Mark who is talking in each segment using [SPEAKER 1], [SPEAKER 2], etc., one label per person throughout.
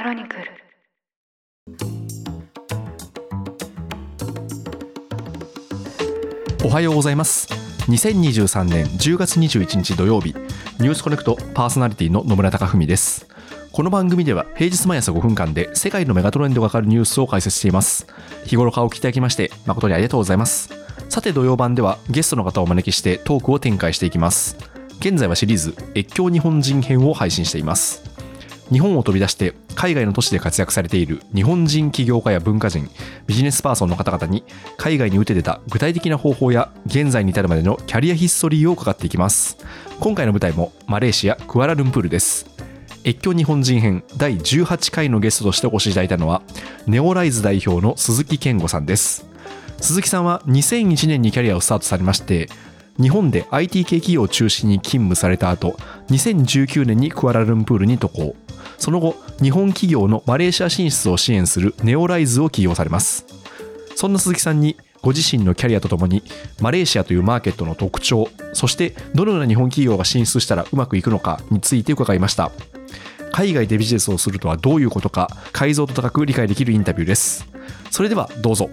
[SPEAKER 1] クロニクル。
[SPEAKER 2] おはようございます。2023年10月21日土曜日。ニュースコネクトパーソナリティの野村貴文です。この番組では平日毎朝5分間で世界のメガトレンドがわかるニュースを解説しています。日頃からお聞きいただきまして誠にありがとうございます。さて土曜版ではゲストの方をお招きしてトークを展開していきます。現在はシリーズ越境日本人編を配信しています。日本を飛び出して海外の都市で活躍されている日本人起業家や文化人ビジネスパーソンの方々に海外に打て出た具体的な方法や現在に至るまでのキャリアヒストリーを伺っていきます。今回の舞台もマレーシアクアラルンプールです。越境日本人編第18回のゲストとしてお越しいただいたのはネオライズ代表の鈴木健吾さんです。鈴木さんは2001年にキャリアをスタートされまして日本で IT 系企業を中心に勤務された後2019年にクアラルンプールに渡航。その後日本企業のマレーシア進出を支援するネオライズを起用されます。そんな鈴木さんにご自身のキャリアとともにマレーシアというマーケットの特徴そしてどのような日本企業が進出したらうまくいくのかについて伺いました。海外でビジネスをするとはどういうことか解像度高く理解できるインタビューです。それではどうぞ。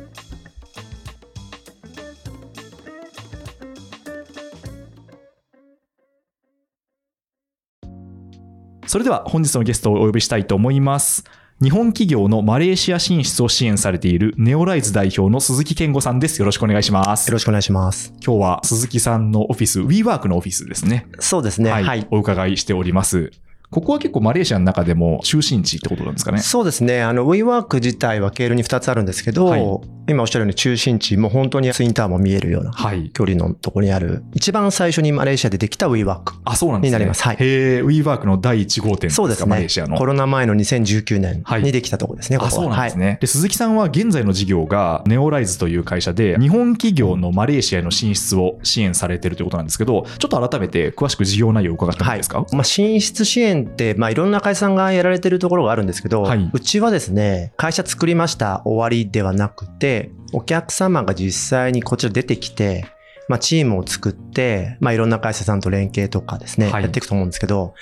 [SPEAKER 2] それでは本日のゲストをお呼びしたいと思います日本企業のマレーシア進出を支援されているネオライズ代表の鈴木健吾さんですよろしくお願いします
[SPEAKER 3] よろしくお願いします。
[SPEAKER 2] 今日は鈴木さんのオフィス WeWork のオフィスですね
[SPEAKER 3] そうですね。
[SPEAKER 2] はい、
[SPEAKER 3] はい。
[SPEAKER 2] お伺いしておりますここは結構マレーシアの中でも中心地ってことなんですかね？
[SPEAKER 3] そうですね。あの、WeWork 自体は経路に2つあるんですけど、
[SPEAKER 2] はい。
[SPEAKER 3] 今おっしゃるように中心地、もう本当にツインタワーも見えるような
[SPEAKER 2] はい。
[SPEAKER 3] 距離のところにある、一番最初にマレーシアでできた WeWork。
[SPEAKER 2] あそうなんですね。
[SPEAKER 3] になります。はい。
[SPEAKER 2] へえ WeWork の第1号店ですか？
[SPEAKER 3] そうですね。
[SPEAKER 2] マレーシア。の。
[SPEAKER 3] コロナ前の2019年
[SPEAKER 2] はい。
[SPEAKER 3] にできたところですね、ここ
[SPEAKER 2] あ、
[SPEAKER 3] は。
[SPEAKER 2] そうなんですね、
[SPEAKER 3] はい。
[SPEAKER 2] で、鈴木さんは現在の事業がネオライズという会社で、日本企業のマレーシアへの進出を支援されているということなんですけど、ちょっと改めて詳しく事業内容を伺ってもいいですか、
[SPEAKER 3] まあ、進出支援って、まあ、いろんな会社さんがやられてるところがあるんですけど、
[SPEAKER 2] はい。う
[SPEAKER 3] ちはですね、会社作りました終わりではなくて、お客様が実際にこちら出てきて、まあ、チームを作って、まあ、いろんな会社さんと連携とかですね、
[SPEAKER 2] はい
[SPEAKER 3] やっていくと思うんですけど、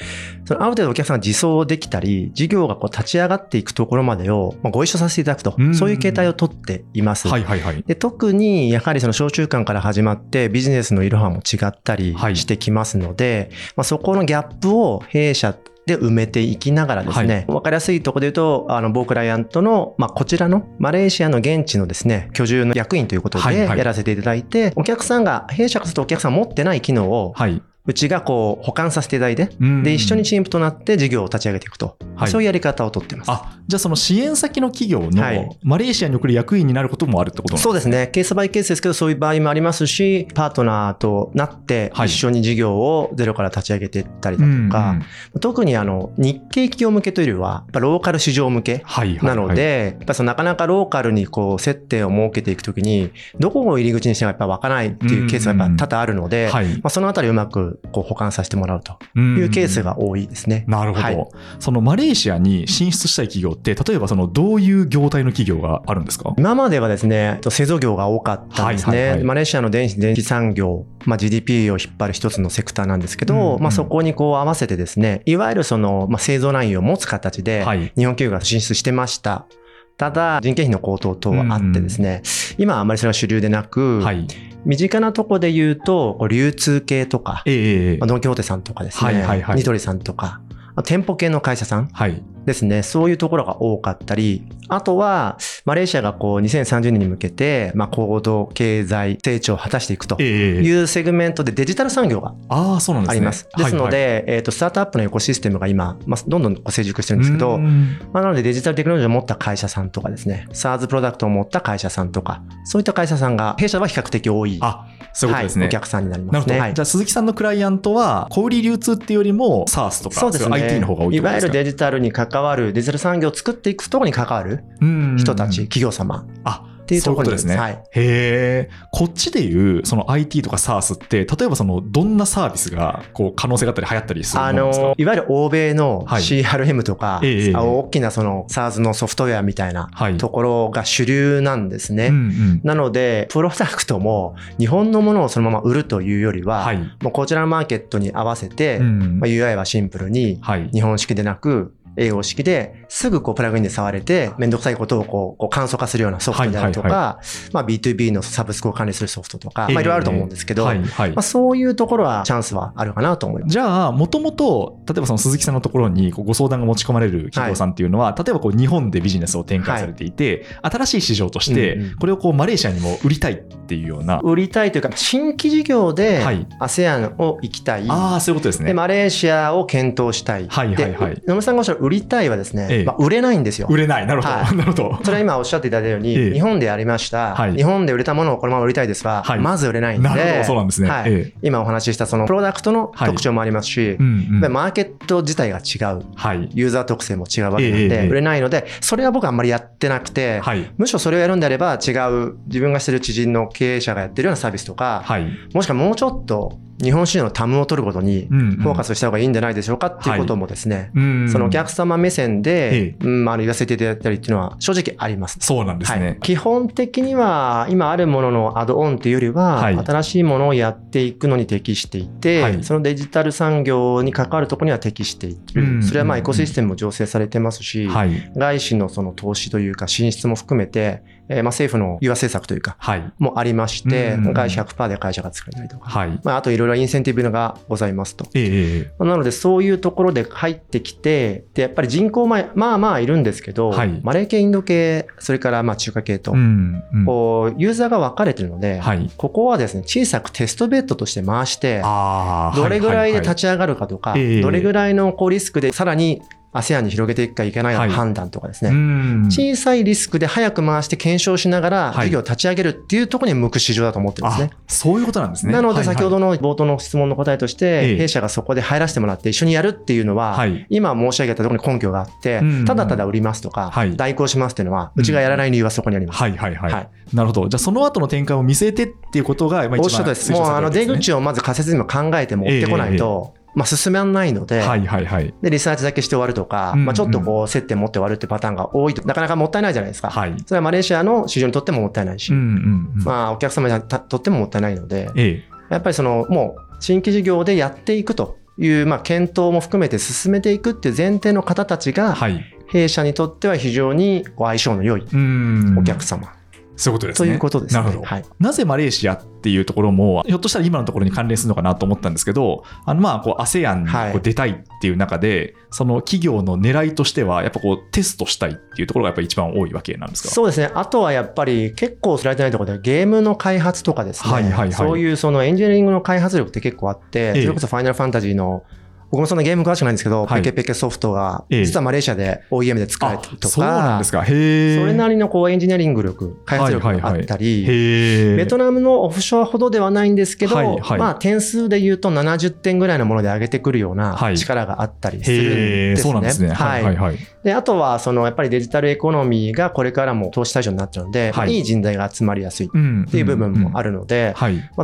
[SPEAKER 3] そのある程度お客さんが自走できたり、事業がこう立ち上がっていくところまでを、まあ、ご一緒させていただくと
[SPEAKER 2] うん、
[SPEAKER 3] そういう形態をとっています。
[SPEAKER 2] はいはいはい。
[SPEAKER 3] で特にやはりその小中間から始まってビジネスのいろはも違ったり
[SPEAKER 2] はい
[SPEAKER 3] してきますので、まあ、そこのギャップを弊社で埋めていきながらですね、わかりやすいところで言うと、あの、某クライアントの、まあ、こちらのマレーシアの現地のですね、居住の役員ということ
[SPEAKER 2] はいはい
[SPEAKER 3] でやらせていただいて、お客さんが、弊社からするとお客さん持ってない機能を、
[SPEAKER 2] はい。
[SPEAKER 3] うちがこう、保管させていただいて、
[SPEAKER 2] うん
[SPEAKER 3] で、一緒にチームとなって事業を立ち上げていくと、
[SPEAKER 2] はい
[SPEAKER 3] そういうやり方をとってます。
[SPEAKER 2] あ、じゃあその支援先の企業
[SPEAKER 3] はい
[SPEAKER 2] のマレーシアに送る役員になることもあるってことなんです
[SPEAKER 3] そうですね。ケースバイケースですけど、そういう場合もありますし、パートナーとなって、
[SPEAKER 2] はい
[SPEAKER 3] 一緒に事業をゼロから立ち上げていったりだと
[SPEAKER 2] うん
[SPEAKER 3] か、
[SPEAKER 2] うん
[SPEAKER 3] 特にあの、日系企業向けというよりは、やっぱローカル市場向け
[SPEAKER 2] はいはいはい。
[SPEAKER 3] なので、やっぱそのなかなかローカルにこう、接点を設けていくときに、どこを入り口にしてもやっぱ分からないっていうケースがやっぱ多々あるので、
[SPEAKER 2] はい。
[SPEAKER 3] まあ、そのあたりうまくこう保管させてもらうと
[SPEAKER 2] い
[SPEAKER 3] いうケースが多いですね。
[SPEAKER 2] なるほど、
[SPEAKER 3] はい
[SPEAKER 2] そのマレーシアに進出したい企業って、例えばそのどういう業態の企業があるんですか？
[SPEAKER 3] 今まではですね、製造業が多かったんですね。
[SPEAKER 2] はいはいはい
[SPEAKER 3] マレーシアの電子電気産業、まあ、GDP を引っ張る一つのセクターなんですけど、
[SPEAKER 2] うんうん
[SPEAKER 3] まあ、そこにこう合わせてですね、いわゆるその、まあ、製造ラインを持つ形で、
[SPEAKER 2] はい。
[SPEAKER 3] 日本企業が進出してました。ただ、人件費の高騰等はあってですね、今はあまりそれが主流でなく、
[SPEAKER 2] はい。
[SPEAKER 3] 身近なとこで言うと、流通系とか、
[SPEAKER 2] ええええ
[SPEAKER 3] まあドン・キホーテさんとかですね、
[SPEAKER 2] はいはいはい
[SPEAKER 3] ニトリさんとか、あ店舗系の会社さん
[SPEAKER 2] はい。
[SPEAKER 3] ですね、そういうところが多かったり、あとは、マレーシアがこう2030年に向けて、まあ、高度経済成長を果たしていくと
[SPEAKER 2] ええ
[SPEAKER 3] いうセグメントでデジタル産業が
[SPEAKER 2] ああ、そうなんですね。
[SPEAKER 3] あります。ですので、えっと、スタートアップのエコシステムが今、まあ、どんどん成熟してるんですけど、
[SPEAKER 2] うん
[SPEAKER 3] まあ、なのでデジタルテクノロジーを持った会社さんとかですね、SARS プロダクトを持った会社さんとか、そういった会社さんが、弊社は比較的多い、
[SPEAKER 2] あ、そういうことですね。
[SPEAKER 3] はい、お客さんになりますね。
[SPEAKER 2] じゃあ、鈴木さんのクライアントは、小売流通っていうよりも、SARS とか、
[SPEAKER 3] そうですね。
[SPEAKER 2] い IT の方が多い
[SPEAKER 3] いわゆるデジタルに関わる、デジタル産業を作っていくところに関わる
[SPEAKER 2] うん
[SPEAKER 3] 人たち、企業様
[SPEAKER 2] あ、
[SPEAKER 3] っていうところ
[SPEAKER 2] ですね。
[SPEAKER 3] はい
[SPEAKER 2] へえ。こっちでいう、その IT とか SARS って、例えばその、どんなサービスが、こう、可能性があったり流行ったりするんですか？
[SPEAKER 3] の、いわゆる欧米の
[SPEAKER 2] はい
[SPEAKER 3] CRM とか、
[SPEAKER 2] ええ
[SPEAKER 3] あ大きなその SARS のソフトウェアみたいな
[SPEAKER 2] はい。
[SPEAKER 3] ところが主流なんですね。
[SPEAKER 2] うんうん。
[SPEAKER 3] なので、プロダクトも日本のものをそのまま売るというよりは、
[SPEAKER 2] はい。
[SPEAKER 3] もうこちらのマーケットに合わせて、
[SPEAKER 2] うん
[SPEAKER 3] まあ、UI はシンプルに
[SPEAKER 2] はい。
[SPEAKER 3] 日本式でなく英語式ですぐこうプラグインで触れて、めんどくさいことをこうこう簡素化するようなソフトであるとか、
[SPEAKER 2] はい
[SPEAKER 3] まあ B2B のサブスクを管理するソフトとか、
[SPEAKER 2] ええ
[SPEAKER 3] まあいろいろあると思うんですけど、
[SPEAKER 2] はいはい。
[SPEAKER 3] まあそういうところはチャンスはあるかなと思います。
[SPEAKER 2] じゃあ、もともと、例えばその鈴木さんのところにご相談が持ち込まれる企業さんっていうのは、例えばこう日本でビジネスを展開されていて、新しい市場として
[SPEAKER 3] うんうん、
[SPEAKER 2] これをこうマレーシアにも売りたいっていうような、
[SPEAKER 3] 売りたいというか、新規事業で
[SPEAKER 2] はい。
[SPEAKER 3] ASEAN を行きたい。
[SPEAKER 2] ああ、そういうことですね。
[SPEAKER 3] で、マレーシアを検討したい。
[SPEAKER 2] はいはいはい。
[SPEAKER 3] で野村さんがおっしゃる売りたいはですね、
[SPEAKER 2] ええ
[SPEAKER 3] まあ、売れないんですよ。
[SPEAKER 2] 売れない。なるほど。
[SPEAKER 3] はい
[SPEAKER 2] なるほど。
[SPEAKER 3] それは今おっしゃっていただいたように、
[SPEAKER 2] ええ
[SPEAKER 3] 日本でやりました、
[SPEAKER 2] はい
[SPEAKER 3] 日本で売れたものをこのまま売りたいですは、
[SPEAKER 2] はい
[SPEAKER 3] まず売れないんで、
[SPEAKER 2] なるほど、そうなんですね。
[SPEAKER 3] はい
[SPEAKER 2] ええ
[SPEAKER 3] 今お話ししたそのプロダクトの特徴もありますし、
[SPEAKER 2] うんうん
[SPEAKER 3] マーケット自体が違う。
[SPEAKER 2] はい。
[SPEAKER 3] ユーザー特性も違うわけなので、売れないので、それは僕はあんまりやってなくて、
[SPEAKER 2] はい。
[SPEAKER 3] むしろそれをやるんであれば違う自分がしてる知人の経営者がやってるようなサービスとか、
[SPEAKER 2] はい。
[SPEAKER 3] もしくはもうちょっと日本市場のタムを取ることにフォーカスした方がいいんじゃないでしょうかっていうこともですね、
[SPEAKER 2] うん
[SPEAKER 3] そのお客様目線で、
[SPEAKER 2] え
[SPEAKER 3] うんまあ、あの言わせていただいたりっていうのは正直あります。
[SPEAKER 2] そうなんです
[SPEAKER 3] はい。
[SPEAKER 2] ね。
[SPEAKER 3] 基本的には今あるもののアドオンというよりは、
[SPEAKER 2] はい。
[SPEAKER 3] 新しいものをやっていくのに適していて、
[SPEAKER 2] はい。
[SPEAKER 3] そのデジタル産業に関わるところには適している、
[SPEAKER 2] うん
[SPEAKER 3] それはまあ
[SPEAKER 2] うん
[SPEAKER 3] エコシステムも醸成されてますし、
[SPEAKER 2] はい。
[SPEAKER 3] 外資のその投資というか進出も含めて、えーまあ政府の融和政策というか
[SPEAKER 2] はい。
[SPEAKER 3] もありまして、
[SPEAKER 2] うん
[SPEAKER 3] 外資100%で会社が作れたりとか、
[SPEAKER 2] はい。
[SPEAKER 3] まあ、あといろいろインセンティブがございますと。
[SPEAKER 2] ええええ
[SPEAKER 3] なので、そういうところで入ってきて、で、やっぱり人口ままあまあいるんですけど、
[SPEAKER 2] はい
[SPEAKER 3] マレー系、インド系、それからまあ中華系と、
[SPEAKER 2] うんうん
[SPEAKER 3] こう、ユーザーが分かれてるので、
[SPEAKER 2] はい。
[SPEAKER 3] ここはですね、小さくテストベッドとして回して。どれぐらいで立ち上がるかとか、
[SPEAKER 2] ええ
[SPEAKER 3] どれぐらいのこうリスクでさらに ASEAN に広げていくかいけないの判断とかですね、
[SPEAKER 2] うん
[SPEAKER 3] 小さいリスクで早く回して検証しながら
[SPEAKER 2] はい
[SPEAKER 3] 事業を立ち上げるっていうところに向く市場だと思ってるんですね。
[SPEAKER 2] あそういうことなんですね。
[SPEAKER 3] なので
[SPEAKER 2] はいはい
[SPEAKER 3] 先ほどの冒頭の質問の答えとし
[SPEAKER 2] ええ
[SPEAKER 3] て、弊社がそこで入らせてもらって一緒にやるっていうのは
[SPEAKER 2] は、い。
[SPEAKER 3] 今申し上げたところに根拠があってただただ売りますとか
[SPEAKER 2] はい、
[SPEAKER 3] 代行しますっていうのは、うちがやらない理由はそこにあります。
[SPEAKER 2] はいはいはい。
[SPEAKER 3] はい
[SPEAKER 2] なるほど。じゃあその後の展開を見据えてっていうことが、まあ
[SPEAKER 3] おっしゃるとです。もうあの出口をまず仮説にも考えて持ってこないと、まあ進めないので、
[SPEAKER 2] はいはいはい。
[SPEAKER 3] で、リサーチだけして終わるとか、
[SPEAKER 2] うんうん
[SPEAKER 3] まあちょっとこう接点持って終わるってパターンが多いと、なかなかもったいないじゃないですか。
[SPEAKER 2] はい。
[SPEAKER 3] それはマレーシアの市場にとってももったいないし、
[SPEAKER 2] うんうんうん。
[SPEAKER 3] まあお客様にとってももったいないので、
[SPEAKER 2] ええ。
[SPEAKER 3] やっぱりそのもう新規事業でやっていくという、まあ、検討も含めて進めていくっていう前提の方たちが、
[SPEAKER 2] はい。
[SPEAKER 3] 弊社にとっては非常に相性の良い
[SPEAKER 2] うん。
[SPEAKER 3] お客様
[SPEAKER 2] そういうことです
[SPEAKER 3] と
[SPEAKER 2] ね。
[SPEAKER 3] いうことですね。
[SPEAKER 2] なるほど。
[SPEAKER 3] はい、
[SPEAKER 2] なぜマレーシアっていうところも、ひょっとしたら今のところに関連するのかなと思ったんですけど、あのまあ、こう、ASEAN に
[SPEAKER 3] はい
[SPEAKER 2] こう出たいっていう中で、その企業の狙いとしては、やっぱこう、テストしたいっていうところがやっぱり一番多いわけなんですか？
[SPEAKER 3] そうですね。あとはやっぱり結構知られてないところでゲームの開発とかですね。
[SPEAKER 2] はいはいはい
[SPEAKER 3] そういうそのエンジニアリングの開発力って結構あって、
[SPEAKER 2] ええ
[SPEAKER 3] それこそファイナルファンタジーの僕もそんなゲーム詳しくないんですけど、
[SPEAKER 2] はい
[SPEAKER 3] ペケペケソフトが、
[SPEAKER 2] ええ
[SPEAKER 3] 実はマレーシアで OEM で作られてるとか、
[SPEAKER 2] そうなんですか。へえ。
[SPEAKER 3] それなりのこうエンジニアリング力、開発力があったり。ベトナムのオフショアほどではないんですけど、
[SPEAKER 2] はいはい
[SPEAKER 3] まあ点数で言うと70点ぐらいのもので上げてくるような
[SPEAKER 2] はい
[SPEAKER 3] 力があったりするんですね。
[SPEAKER 2] そうなんですね。はいはいはい。
[SPEAKER 3] で、あとはそのやっぱりデジタルエコノミーがこれからも投資対象になっちゃうので、
[SPEAKER 2] はい
[SPEAKER 3] い、い人材が集まりやすいっ
[SPEAKER 2] うん。
[SPEAKER 3] ていう部分もあ
[SPEAKER 2] る。
[SPEAKER 3] るので、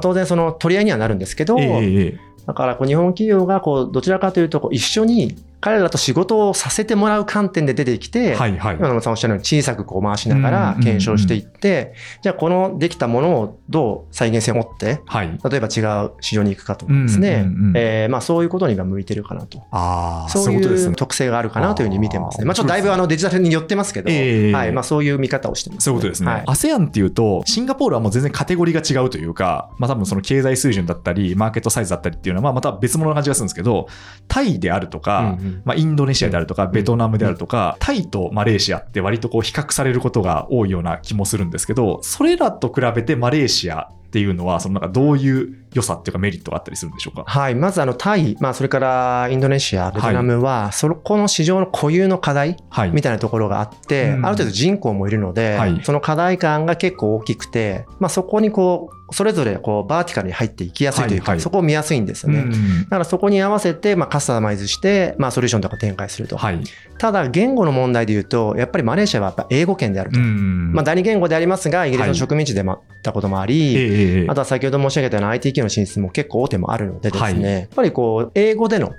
[SPEAKER 3] 当然その取り合いにはなるんですけど、
[SPEAKER 2] ええええ
[SPEAKER 3] だからこう日本企業がこうどちらかというとこう一緒に彼らと仕事をさせてもらう観点で出てきて、
[SPEAKER 2] はいはい。
[SPEAKER 3] 今野村さんおっしゃるように小さくこう回しながら
[SPEAKER 2] うん
[SPEAKER 3] 検証していって、じゃあこのできたものをどう再現性を持って、
[SPEAKER 2] はい。
[SPEAKER 3] 例えば違う市場に行くかとかですね、
[SPEAKER 2] うんうんうん
[SPEAKER 3] えーまあそういうことにが向いてるかなと。
[SPEAKER 2] ああ、
[SPEAKER 3] そういう。特性があるかなというふうに見てますね。まあちょっとだいぶあのデジタルに寄ってますけど、
[SPEAKER 2] ええ
[SPEAKER 3] はい、まあそういう見方をしてます、
[SPEAKER 2] そういうことですね。
[SPEAKER 3] はい。
[SPEAKER 2] ASEAN っていうと、シンガポールはもう全然カテゴリーが違うというか、まあ多分その経済水準だったり、マーケットサイズだったりっていうのは、まあまた別物の感じがするんですけど、タイであるとか、
[SPEAKER 3] うんうん
[SPEAKER 2] まあインドネシアであるとか、
[SPEAKER 3] ん。
[SPEAKER 2] ベトナムであるとか、タイとマレーシアって割とこう比較されることが多いような気もするんですけど、それらと比べてマレーシアっていうのは、そのなんかどういう良さっていうかメリットがあったりするんでしょうか？
[SPEAKER 3] はい。まずあのタイ、まあそれからインドネシア、ベトナムは、そこの市場の固有の課題
[SPEAKER 2] はい。
[SPEAKER 3] みたいなところがあって、
[SPEAKER 2] うん
[SPEAKER 3] ある程度人口もいるので、
[SPEAKER 2] はい
[SPEAKER 3] その課題感が結構大きくて、まあそこにこう、それぞれこうバーティカルに入っていきやすいというか、
[SPEAKER 2] はいはい
[SPEAKER 3] そこを見やすいんですよね。
[SPEAKER 2] うん
[SPEAKER 3] だからそこに合わせて、まあ、カスタマイズして、まあ、ソリューションとか展開すると。
[SPEAKER 2] はい。
[SPEAKER 3] ただ、言語の問題で言うと、やっぱりマレーシアはやっぱ英語圏であると。
[SPEAKER 2] ん
[SPEAKER 3] まあ、第二言語でありますが、イギリスの植民地でもあったこともあり、
[SPEAKER 2] ええええ
[SPEAKER 3] あとは先ほど申し上げたような IT 企業の進出も結構大手もあるのでですね、やっぱりこう、英語での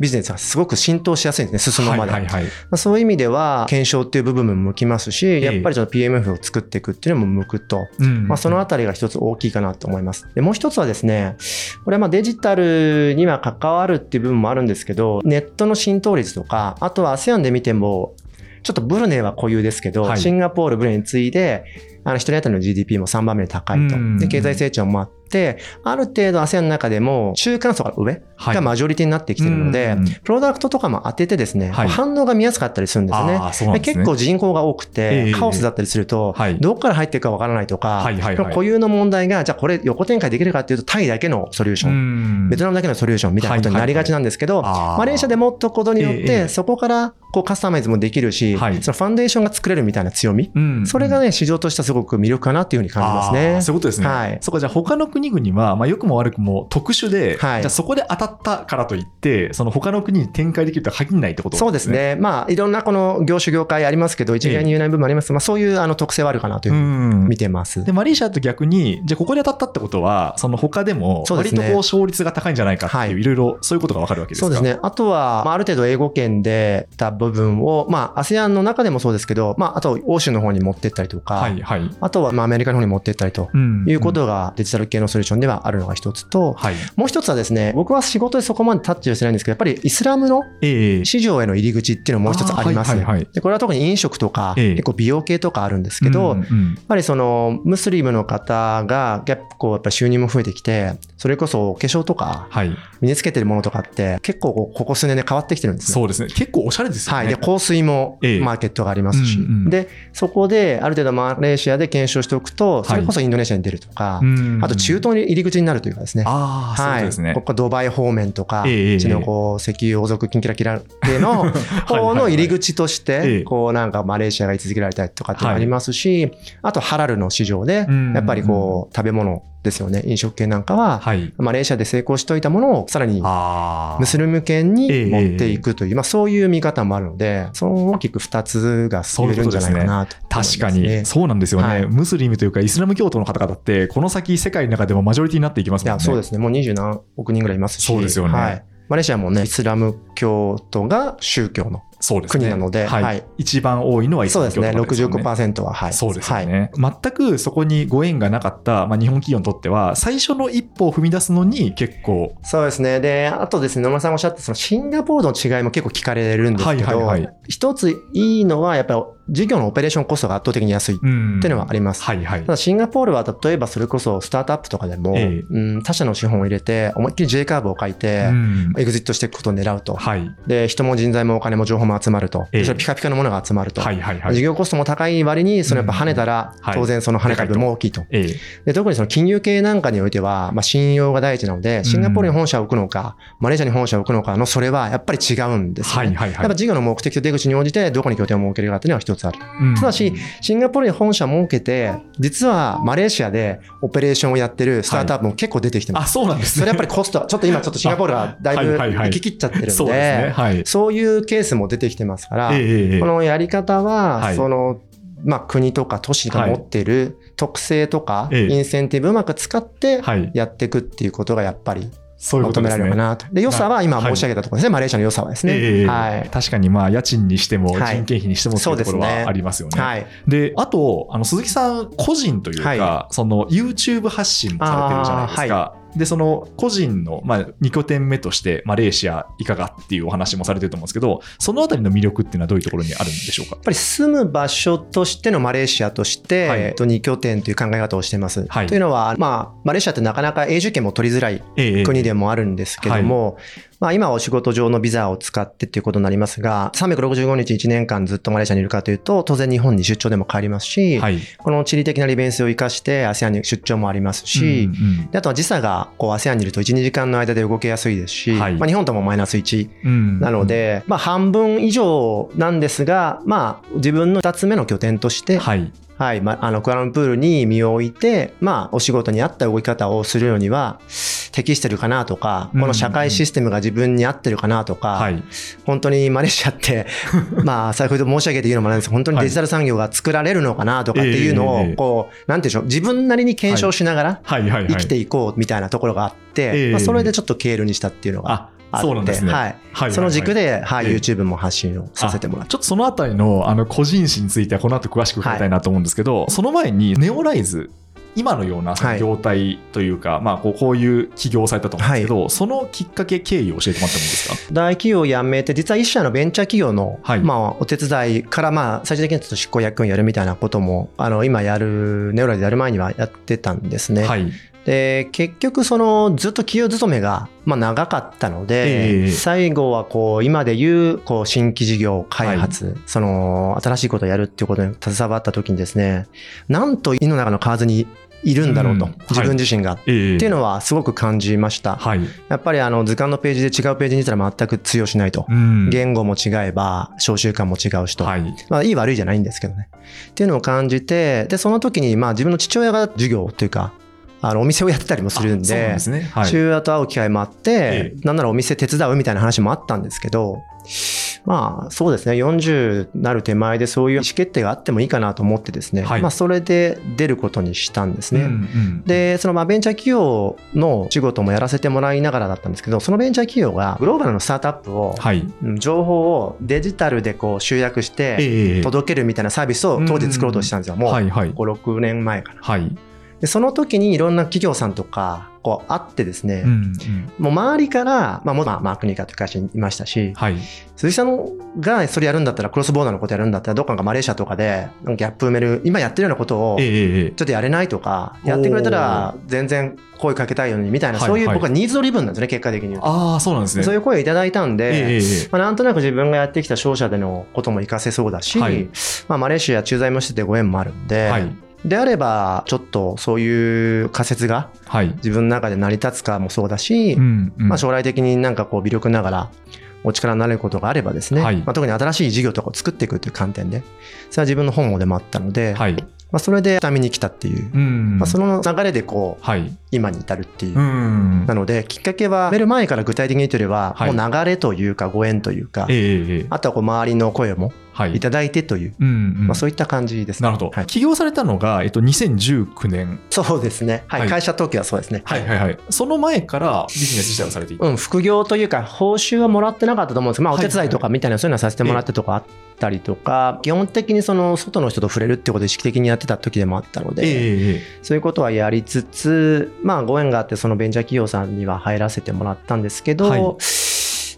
[SPEAKER 3] ビジネスがすごく浸透しやすいんですね、進むまで。
[SPEAKER 2] はいはいはい。
[SPEAKER 3] まあそういう意味では、検証っていう部分も向きますし、
[SPEAKER 2] え
[SPEAKER 3] やっぱりちょっと PMF を作っていくっていうのも向くと。
[SPEAKER 2] うん
[SPEAKER 3] まあ、そのあたりが一つ大きいかなと思います。で、もう一つはですね、これはまあデジタルには関わるっていう部分もあるんですけど、ネットの浸透率とか、あとは ASEAN で見ても、ちょっとブルネイは固有ですけど、
[SPEAKER 2] はい
[SPEAKER 3] シンガポール、ブルネイに次いで、あの、一人当たりの GDP も3番目に高いと。
[SPEAKER 2] うん。
[SPEAKER 3] で、経済成長もあって、ある程度 ASEAN の中でも中間層から上
[SPEAKER 2] はい。
[SPEAKER 3] がマジョリティになってきてるので、
[SPEAKER 2] うん。
[SPEAKER 3] プロダクトとかも当ててですね、
[SPEAKER 2] はい。
[SPEAKER 3] 反応が見やすかったりするんですよね。結構人口が多く
[SPEAKER 2] え
[SPEAKER 3] て
[SPEAKER 2] え、
[SPEAKER 3] カオスだったりすると
[SPEAKER 2] はい、
[SPEAKER 3] どこから入っていくかわからないとか固有の問題が、じゃあこれ横展開できるかっていうと、タイだけのソリューション、
[SPEAKER 2] ん。
[SPEAKER 3] ベトナムだけのソリューションみたいなことになりがちなんですけど、マレーシアで持っとくことによっ
[SPEAKER 2] ええ
[SPEAKER 3] て、そこからこうカスタマイズもできるし、
[SPEAKER 2] はい。
[SPEAKER 3] そのファンデーションが作れるみたいな強み、
[SPEAKER 2] うん。
[SPEAKER 3] それがね、市場としてはすごく魅力かなっていうふうに感じます
[SPEAKER 2] あ
[SPEAKER 3] ね
[SPEAKER 2] ー。そういうことですね。
[SPEAKER 3] はい
[SPEAKER 2] そこじゃあ他の国々は、まあ良くも悪くも特殊で、
[SPEAKER 3] はい
[SPEAKER 2] じゃあそこで当たったからといって、その他の国に展開できるとは限らないってこと
[SPEAKER 3] そうです。ね。まあ、いろんなこの業種業界ありますけど、一概に言えない部分もあります。まあ、そういうあの特性はあるかなという
[SPEAKER 2] う
[SPEAKER 3] ふうに
[SPEAKER 2] ん。
[SPEAKER 3] 見てます。
[SPEAKER 2] で、マレーシアと逆に、じゃあここで当たったってことは、その他でも、割とこう勝率が高いんじゃないかっていう、
[SPEAKER 3] はい
[SPEAKER 2] いろいろそういうことがわかるわけですか？
[SPEAKER 3] そうです。ね。あとは、まあ、ある程度英語圏でた部分を、まあ、ASEAN の中でもそうですけど、まあ、あと欧州の方に持ってったりとか、
[SPEAKER 2] はいはい。
[SPEAKER 3] あとは、まあ、アメリカの方に持ってったりと
[SPEAKER 2] うん
[SPEAKER 3] いうことがデジタル系のソリューションではあるのが一つと、
[SPEAKER 2] はい。
[SPEAKER 3] もう一つはですね、僕は仕事でそこまでタッチをしてないんですけど、やっぱりイスラムの
[SPEAKER 2] ええ
[SPEAKER 3] 市場への入り口っていうのももう一つあります。でこれは特に飲食とか、
[SPEAKER 2] ええ
[SPEAKER 3] 結構美容系とかあるんですけど、やっぱりそのムスリムの方が結構やっぱ収入も増えてきて、それこそお化粧とか
[SPEAKER 2] はい。
[SPEAKER 3] 身につけてるものとかって結構こうここ数年で変わってきてるんですよ。
[SPEAKER 2] そうですね。結構おしゃれですよね。
[SPEAKER 3] はい。で、香水も
[SPEAKER 2] ええ
[SPEAKER 3] マーケットがありますし、で、そこである程度マレーシアで検証しておくと、それこそインドネシアに出るとか、
[SPEAKER 2] うん。
[SPEAKER 3] あと中東に入り口になるというかですね。
[SPEAKER 2] あ
[SPEAKER 3] はい、
[SPEAKER 2] ことですね。
[SPEAKER 3] ここドバイ方面とか、うちのこう石油王族金キラキラ系の 方の入り口として、こうなんかマレーシアが居続けられたりとかってありますし、あとハラルの市場で
[SPEAKER 2] うん、
[SPEAKER 3] やっぱりこう食べ物ですよね、飲食系なんかは、
[SPEAKER 2] はい。
[SPEAKER 3] マレーシアで成功しておいたものをさらに
[SPEAKER 2] ああ。
[SPEAKER 3] ムスリム圏に持っていくという、まあそういう見方もあるので、その大きく2つが進めるんじゃないかなと思います、
[SPEAKER 2] 確
[SPEAKER 3] ね。
[SPEAKER 2] かに、そうなんですよね、
[SPEAKER 3] はい
[SPEAKER 2] ムスリムというか、イスラム教徒の方々って、この先、世界の中でもマジョリティになっていきますもんね。
[SPEAKER 3] いや、そうですね。もう20何億人ぐらいいますし。
[SPEAKER 2] そうですよね
[SPEAKER 3] はい。マレーシアもね、イスラム教徒が宗教の
[SPEAKER 2] そうですね
[SPEAKER 3] 国なので
[SPEAKER 2] はい
[SPEAKER 3] はい
[SPEAKER 2] 一番多いのはイス
[SPEAKER 3] ですね。
[SPEAKER 2] 教徒の方ですよね。
[SPEAKER 3] 65%は、はい。
[SPEAKER 2] そうですよ
[SPEAKER 3] はい。
[SPEAKER 2] ね、全くそこにご縁がなかった、まあ、日本企業にとっては、最初の一歩を踏み出すのに結構、
[SPEAKER 3] そうですね。で、あとですね、野村さんがおっしゃった、そのシンガポールの違いも結構聞かれるんですけど、
[SPEAKER 2] はいはいはい
[SPEAKER 3] 一ついいのは、やっぱり事業のオペレーションコストが圧倒的に安いっ
[SPEAKER 2] うん
[SPEAKER 3] ていうのはあります。
[SPEAKER 2] はいはい
[SPEAKER 3] た。だシンガポールは例えばそれこそスタートアップとかでも、
[SPEAKER 2] ええ
[SPEAKER 3] うん、他社の資本を入れて思いっきり J カーブを書いて、
[SPEAKER 2] うん
[SPEAKER 3] エグジットしていくことを狙うと。
[SPEAKER 2] はい
[SPEAKER 3] で、人も人材もお金も情報も集まると。
[SPEAKER 2] ええ
[SPEAKER 3] それピカピカのものが集まると。
[SPEAKER 2] はいはいはい。
[SPEAKER 3] 事業コストも高い割に、そのやっぱ跳ねたら
[SPEAKER 2] はい、
[SPEAKER 3] 当然その跳ねた分も大きいと。
[SPEAKER 2] ええ
[SPEAKER 3] で特にその金融系なんかにおいては、まあ、信用が第一なので、シンガポールに本社を置くのか、マレーシアに本社を置くのかの、それはやっぱり違うんですよね。
[SPEAKER 2] はいはいはい
[SPEAKER 3] やっぱ事業の目的と出口に応じて、どこに拠点を設けるかっていうのは一つある。
[SPEAKER 2] うん
[SPEAKER 3] ただし、シンガポールに本社を設けて、実はマレーシアでオペレーションをやってるスタートアップも結構出てきてま
[SPEAKER 2] あ、
[SPEAKER 3] す。
[SPEAKER 2] そうなんですね。
[SPEAKER 3] それやっぱりコスト、ちょっと今ちょっとシンガポールがだいぶ
[SPEAKER 2] はいはいはい
[SPEAKER 3] 行き切っちゃってるんで。
[SPEAKER 2] そうい
[SPEAKER 3] うケースも出てきてますから、
[SPEAKER 2] え
[SPEAKER 3] このやり方は、
[SPEAKER 2] はい
[SPEAKER 3] その、まあ、国とか都市が持っている特性とか、
[SPEAKER 2] ええ
[SPEAKER 3] インセンティブをうまく使って
[SPEAKER 2] はい。
[SPEAKER 3] やっていくっていうことがやっぱり
[SPEAKER 2] そういうことですね
[SPEAKER 3] 求められるか。なと。で、良さは今
[SPEAKER 2] はい
[SPEAKER 3] 申し上げたところですね。マレーシアの良さはですね。
[SPEAKER 2] ええ
[SPEAKER 3] はい。
[SPEAKER 2] 確かにまあ家賃にしても人
[SPEAKER 3] はい
[SPEAKER 2] 件費にしてもっていうところ
[SPEAKER 3] そうですね
[SPEAKER 2] はありますよね。
[SPEAKER 3] はい。
[SPEAKER 2] で、あと、あの、鈴木さん個人というか、
[SPEAKER 3] は
[SPEAKER 2] その YouTube 発信もされてるじゃないですか。で、その個人の、まあ、2拠点目として、マレーシアいかがっていうお話もされてると思うんですけど、そのあたりの魅力っていうのはどういうところにあるんでしょうか？
[SPEAKER 3] やっぱり住む場所としてのマレーシアとして、
[SPEAKER 2] はい。
[SPEAKER 3] えっと、2拠点という考え方をしてます。
[SPEAKER 2] はい。
[SPEAKER 3] というのは、まあ、マレーシアってなかなか永住権も取りづらい
[SPEAKER 2] ええ
[SPEAKER 3] 国でもあるんですけども、まあ、今はお仕事上のビザを使ってっていうことになりますが、365日1年間ずっとマレーシアにいるかというと、当然日本に出張でも帰りますし、
[SPEAKER 2] はい。
[SPEAKER 3] この地理的な利便性を生かして ASEAN に出張もありますし、
[SPEAKER 2] うん
[SPEAKER 3] であとは時差がこう ASEAN にいると1、2時間の間で動けやすいですし、
[SPEAKER 2] はい。
[SPEAKER 3] まあ、日本ともマイナス1
[SPEAKER 2] うん。うん
[SPEAKER 3] なの、で、まあ、半分以上なんですが、まあ、自分の2つ目の拠点として、
[SPEAKER 2] はい。
[SPEAKER 3] はい、まあ、あの、クアラルンプールに身を置いて、まあ、お仕事に合った動き方をするのには、適してるかなとか、
[SPEAKER 2] うん
[SPEAKER 3] この社会システムが自分に合ってるかなとか、
[SPEAKER 2] はい。
[SPEAKER 3] 本当にマレーシアって、まあ、先ほど申し上げて言うのもなんですけど本当にデジタル産業が作られるのかなとかってい。うの
[SPEAKER 2] ええ。
[SPEAKER 3] を、こう、なんていうんでしょう、自分なりに検証しながら。生きていこうみたいなところがあって、
[SPEAKER 2] ええ。
[SPEAKER 3] まあ、それでちょっと経路にしたっていうのが
[SPEAKER 2] あ、
[SPEAKER 3] あって、
[SPEAKER 2] そうなんですね。
[SPEAKER 3] はい。
[SPEAKER 2] はい。
[SPEAKER 3] その軸
[SPEAKER 2] で
[SPEAKER 3] で、はい、
[SPEAKER 2] ええ
[SPEAKER 3] YouTube も発信をさせてもらって。
[SPEAKER 2] ちょっとそのあたりのあの個人誌についてはこの後詳しく伺いたいなと思うんですけど、その前にネオライズ今のような業態というか、まあ、こうこういう起業をされたと思うんですけど、そのきっかけ、経緯を教えてもらってもいいですか？
[SPEAKER 3] 大企業を辞めて、実は一社のベンチャー企業の、
[SPEAKER 2] はい
[SPEAKER 3] まあ、お手伝いから、まあ、最終的にちょっと執行役員やるみたいなことも、あの、今やる、ネオラでやる前にはやってたんですね。
[SPEAKER 2] はい。
[SPEAKER 3] で、結局、その、ずっと企業勤めが、まあ、長かったので、
[SPEAKER 2] ええ
[SPEAKER 3] 最後は、こう、今で言う、こう、新規事業開発、その、新しいことをやるっていうことに携わった時にですね、なんと胃の中の蛙にいるんだろうと、
[SPEAKER 2] うん
[SPEAKER 3] 自分自身が。
[SPEAKER 2] ええ
[SPEAKER 3] っていうのはすごく感じました。
[SPEAKER 2] はい。
[SPEAKER 3] やっぱりあの図鑑のページで違うページにいたら全く通用しないと。
[SPEAKER 2] うん
[SPEAKER 3] 言語も違えば、小習慣も違うしと。
[SPEAKER 2] はい。
[SPEAKER 3] まあ、いい悪いじゃないんですけどね。っていうのを感じて、で、その時に、まあ、自分の父親が授業というか、あの、お店をやってたりもするんで、
[SPEAKER 2] ですね。はい。
[SPEAKER 3] 父親と会う機会もあって、
[SPEAKER 2] え
[SPEAKER 3] なんならお店手伝うみたいな話もあったんですけど、まあ、そうですね、40なる手前でそういう意思決定があってもいいかなと思ってですね、
[SPEAKER 2] はい
[SPEAKER 3] まあ、それで出ることにしたんですね。
[SPEAKER 2] うんうん
[SPEAKER 3] で、そのまあベンチャー企業の仕事もやらせてもらいながらだったんですけど、そのベンチャー企業がグローバルのスタートアップを、情報をデジタルでこう集約して
[SPEAKER 2] ええ
[SPEAKER 3] 届けるみたいなサービスを当時作ろうとしたんですよ。もう5、
[SPEAKER 2] はいはい。
[SPEAKER 3] 6年前かな。
[SPEAKER 2] はい。
[SPEAKER 3] で、その時にいろんな企業さんとか、こう会ってですね、
[SPEAKER 2] うんうん
[SPEAKER 3] もう周りから、まあ、もうまあマークニカという会社にいましたし、
[SPEAKER 2] はい。
[SPEAKER 3] 鈴木さんがそれやるんだったら、クロスボーダーのことやるんだったら、どっかがマレーシアとかで、ギャップ埋める、今やってるようなことを、
[SPEAKER 2] ええええ
[SPEAKER 3] ちょっとやれないとか、やってくれたら全然声かけたいようにみたいな、
[SPEAKER 2] はい
[SPEAKER 3] そういう
[SPEAKER 2] はい
[SPEAKER 3] 僕はニーズドリブンなんですね、結果的に。
[SPEAKER 2] ああ、そうなんですね。
[SPEAKER 3] そういう声をいただいたんで、
[SPEAKER 2] ええええ
[SPEAKER 3] まあ、なんとなく自分がやってきた商社でのことも活かせそうだし、
[SPEAKER 2] はい
[SPEAKER 3] まあ、マレーシア駐在もしててご縁もあるんで、
[SPEAKER 2] はい。
[SPEAKER 3] であれば、ちょっとそういう仮説が
[SPEAKER 2] はい。
[SPEAKER 3] 自分の中で成り立つかもそうだし、
[SPEAKER 2] うんうん
[SPEAKER 3] まあ、将来的になんかこう微力ながらお力になれることがあればですね、
[SPEAKER 2] はい
[SPEAKER 3] まあ、特に新しい事業とかを作っていくという観点で、それは自分の本望でもあったので、
[SPEAKER 2] はい。
[SPEAKER 3] まあ、それで下見に来たっていう、
[SPEAKER 2] うん
[SPEAKER 3] まあ、その流れでこう、
[SPEAKER 2] はい。
[SPEAKER 3] 今に至るっていう。
[SPEAKER 2] うん
[SPEAKER 3] なので、きっかけは、辞める前から具体的に言うとよりは、
[SPEAKER 2] はい
[SPEAKER 3] もう流れというか、ご縁というかあとはこう周りの声も
[SPEAKER 2] はい
[SPEAKER 3] い。ただいてという、
[SPEAKER 2] うんうん
[SPEAKER 3] まあ、そういった感じですね。
[SPEAKER 2] なるほど。
[SPEAKER 3] はい、
[SPEAKER 2] 起業されたのが、えっと、2019年。
[SPEAKER 3] そうですね。はい。
[SPEAKER 2] はい
[SPEAKER 3] 会社登記はそうですね。
[SPEAKER 2] はいはいはい。その前からビジネス自体をされていた。
[SPEAKER 3] うん、副業というか、報酬はもらってなかったと思うんですまあ、お
[SPEAKER 2] はい
[SPEAKER 3] 手伝いとかみたいな、そういうのはさせてもらってとかあったりとか、基本的にその、外の人と触れるってことを意識的にやってた時でもあったの
[SPEAKER 2] え
[SPEAKER 3] で、
[SPEAKER 2] えええ
[SPEAKER 3] そういうことはやりつつ、まあ、ご縁があって、そのベンチャー企業さんには入らせてもらったんですけど、
[SPEAKER 2] はい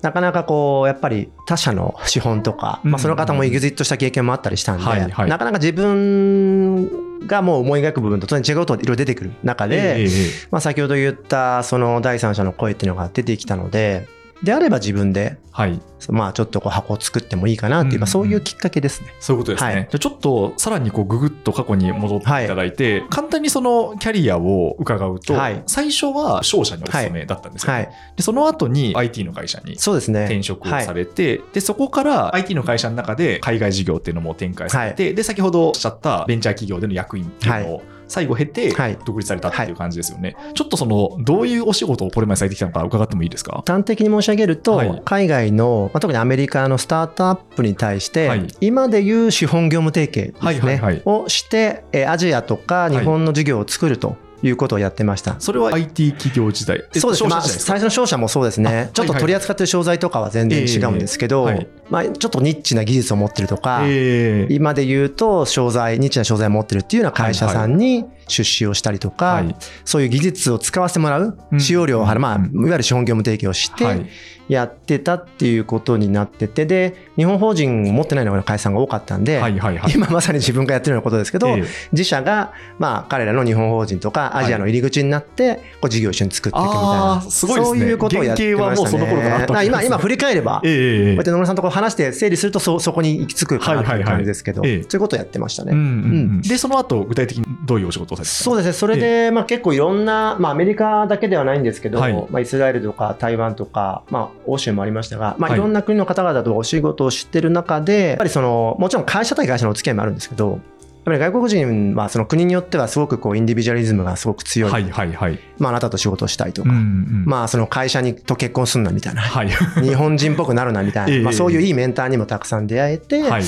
[SPEAKER 3] なかなかこう、やっぱり他社の資本とか、
[SPEAKER 2] うん。
[SPEAKER 3] まあ、その方もエグジットした経験もあったりしたんで、
[SPEAKER 2] はいはい。
[SPEAKER 3] なかなか自分がもう思い描く部分と当然違うことがいろいろ出てくる中で、
[SPEAKER 2] ええええ。
[SPEAKER 3] まあ、先ほど言ったその第三者の声っていうのが出てきたので、であれば自分で、
[SPEAKER 2] はい。
[SPEAKER 3] まあちょっとこう箱を作ってもいいかなっていう、
[SPEAKER 2] うん
[SPEAKER 3] まあそういうきっかけですね。
[SPEAKER 2] そういうことですね。
[SPEAKER 3] はい
[SPEAKER 2] じゃあちょっとさらにこうググッと過去に戻っていただいて、簡単にそのキャリアを伺うと、
[SPEAKER 3] はい
[SPEAKER 2] 最初は商社にお勤めだったんですよね、
[SPEAKER 3] はい。
[SPEAKER 2] でその後に IT の会社に
[SPEAKER 3] そうですね。
[SPEAKER 2] 転職をされて、でそこから IT の会社の中で海外事業っていうのも展開されて、で先ほどおっしゃったベンチャー企業での役員っていうのを最後経て
[SPEAKER 3] はい。
[SPEAKER 2] 独立されたっていう感じですよね、ちょっとそのどういうお仕事をこれまでされてきたのか伺ってもいいですか？
[SPEAKER 3] 端的に申し上げると、
[SPEAKER 2] はい。
[SPEAKER 3] 海外の、まあ、特にアメリカのスタートアップに対して、
[SPEAKER 2] はい。
[SPEAKER 3] 今でいう資本業務提携ですね、
[SPEAKER 2] はいはいはい。
[SPEAKER 3] をして、えーアジアとか日本の事業を作るということをやってました。
[SPEAKER 2] それは IT 企業時代。え
[SPEAKER 3] そうです。ね、まあ、最初の商社もそうですね。
[SPEAKER 2] あ、
[SPEAKER 3] ちょっと取り扱ってる商材とかは全然違うんですけど、まあ、ちょっとニッチな技術を持ってるとか、
[SPEAKER 2] ええ。
[SPEAKER 3] 今で言うと商材ニッチな商材を持ってるっていうような会社さんに出資をしたりとか、
[SPEAKER 2] はい。
[SPEAKER 3] そういう技術を使わせてもらう
[SPEAKER 2] うん。
[SPEAKER 3] 使用料を払う、まあ、
[SPEAKER 2] うん。
[SPEAKER 3] いわゆる資本業務提供をし
[SPEAKER 2] はい。
[SPEAKER 3] てやってたっていうことになっててで日本法人を持ってないような会社さんが多かったんで、
[SPEAKER 2] はいはいはい。
[SPEAKER 3] 今まさに自分がやってるようなことですけど、
[SPEAKER 2] ええ。
[SPEAKER 3] 自社が、まあ、彼らの日本法人とかアジアの入り口になって、こう事業を一緒に作っていくみたい
[SPEAKER 2] あ
[SPEAKER 3] な、
[SPEAKER 2] ーすごいですね。
[SPEAKER 3] そういうことをやってましたね。
[SPEAKER 2] 原型はもうその頃からあったわけですね。
[SPEAKER 3] 今、今振り返れば、
[SPEAKER 2] ええ
[SPEAKER 3] こうやって野村さんとこう話して整理するとそそこに行き着くかなっていう感じですけど、
[SPEAKER 2] はいはいはい。ええ。
[SPEAKER 3] そういうことをやってましたね。
[SPEAKER 2] うん。うん。でその後具体的にどういうお仕事
[SPEAKER 3] そうですね、それで、まあ、結構いろんな、まあ、アメリカだけではないんですけど、
[SPEAKER 2] はい。
[SPEAKER 3] まあ、イスラエルとか台湾とか、まあ、欧州もありましたが、まあ、
[SPEAKER 2] はい。
[SPEAKER 3] いろんな国の方々とお仕事をしてる中で、やっぱりそのもちろん会社対会社のお付き合いもあるんですけど、ぱり外国人はその国によってはすごくこうインディビジュアリズムがすごく強い、
[SPEAKER 2] はいはいはい。
[SPEAKER 3] まあ、あなたと仕事をしたいと
[SPEAKER 2] うん
[SPEAKER 3] か、
[SPEAKER 2] うん。
[SPEAKER 3] まあ、その会社にと結婚すんなみたいな、
[SPEAKER 2] はい。
[SPEAKER 3] 日本人っぽくなるなみたいな、
[SPEAKER 2] ええ。
[SPEAKER 3] まあ、そういういいメンターにもたくさん出会えて、
[SPEAKER 2] はい。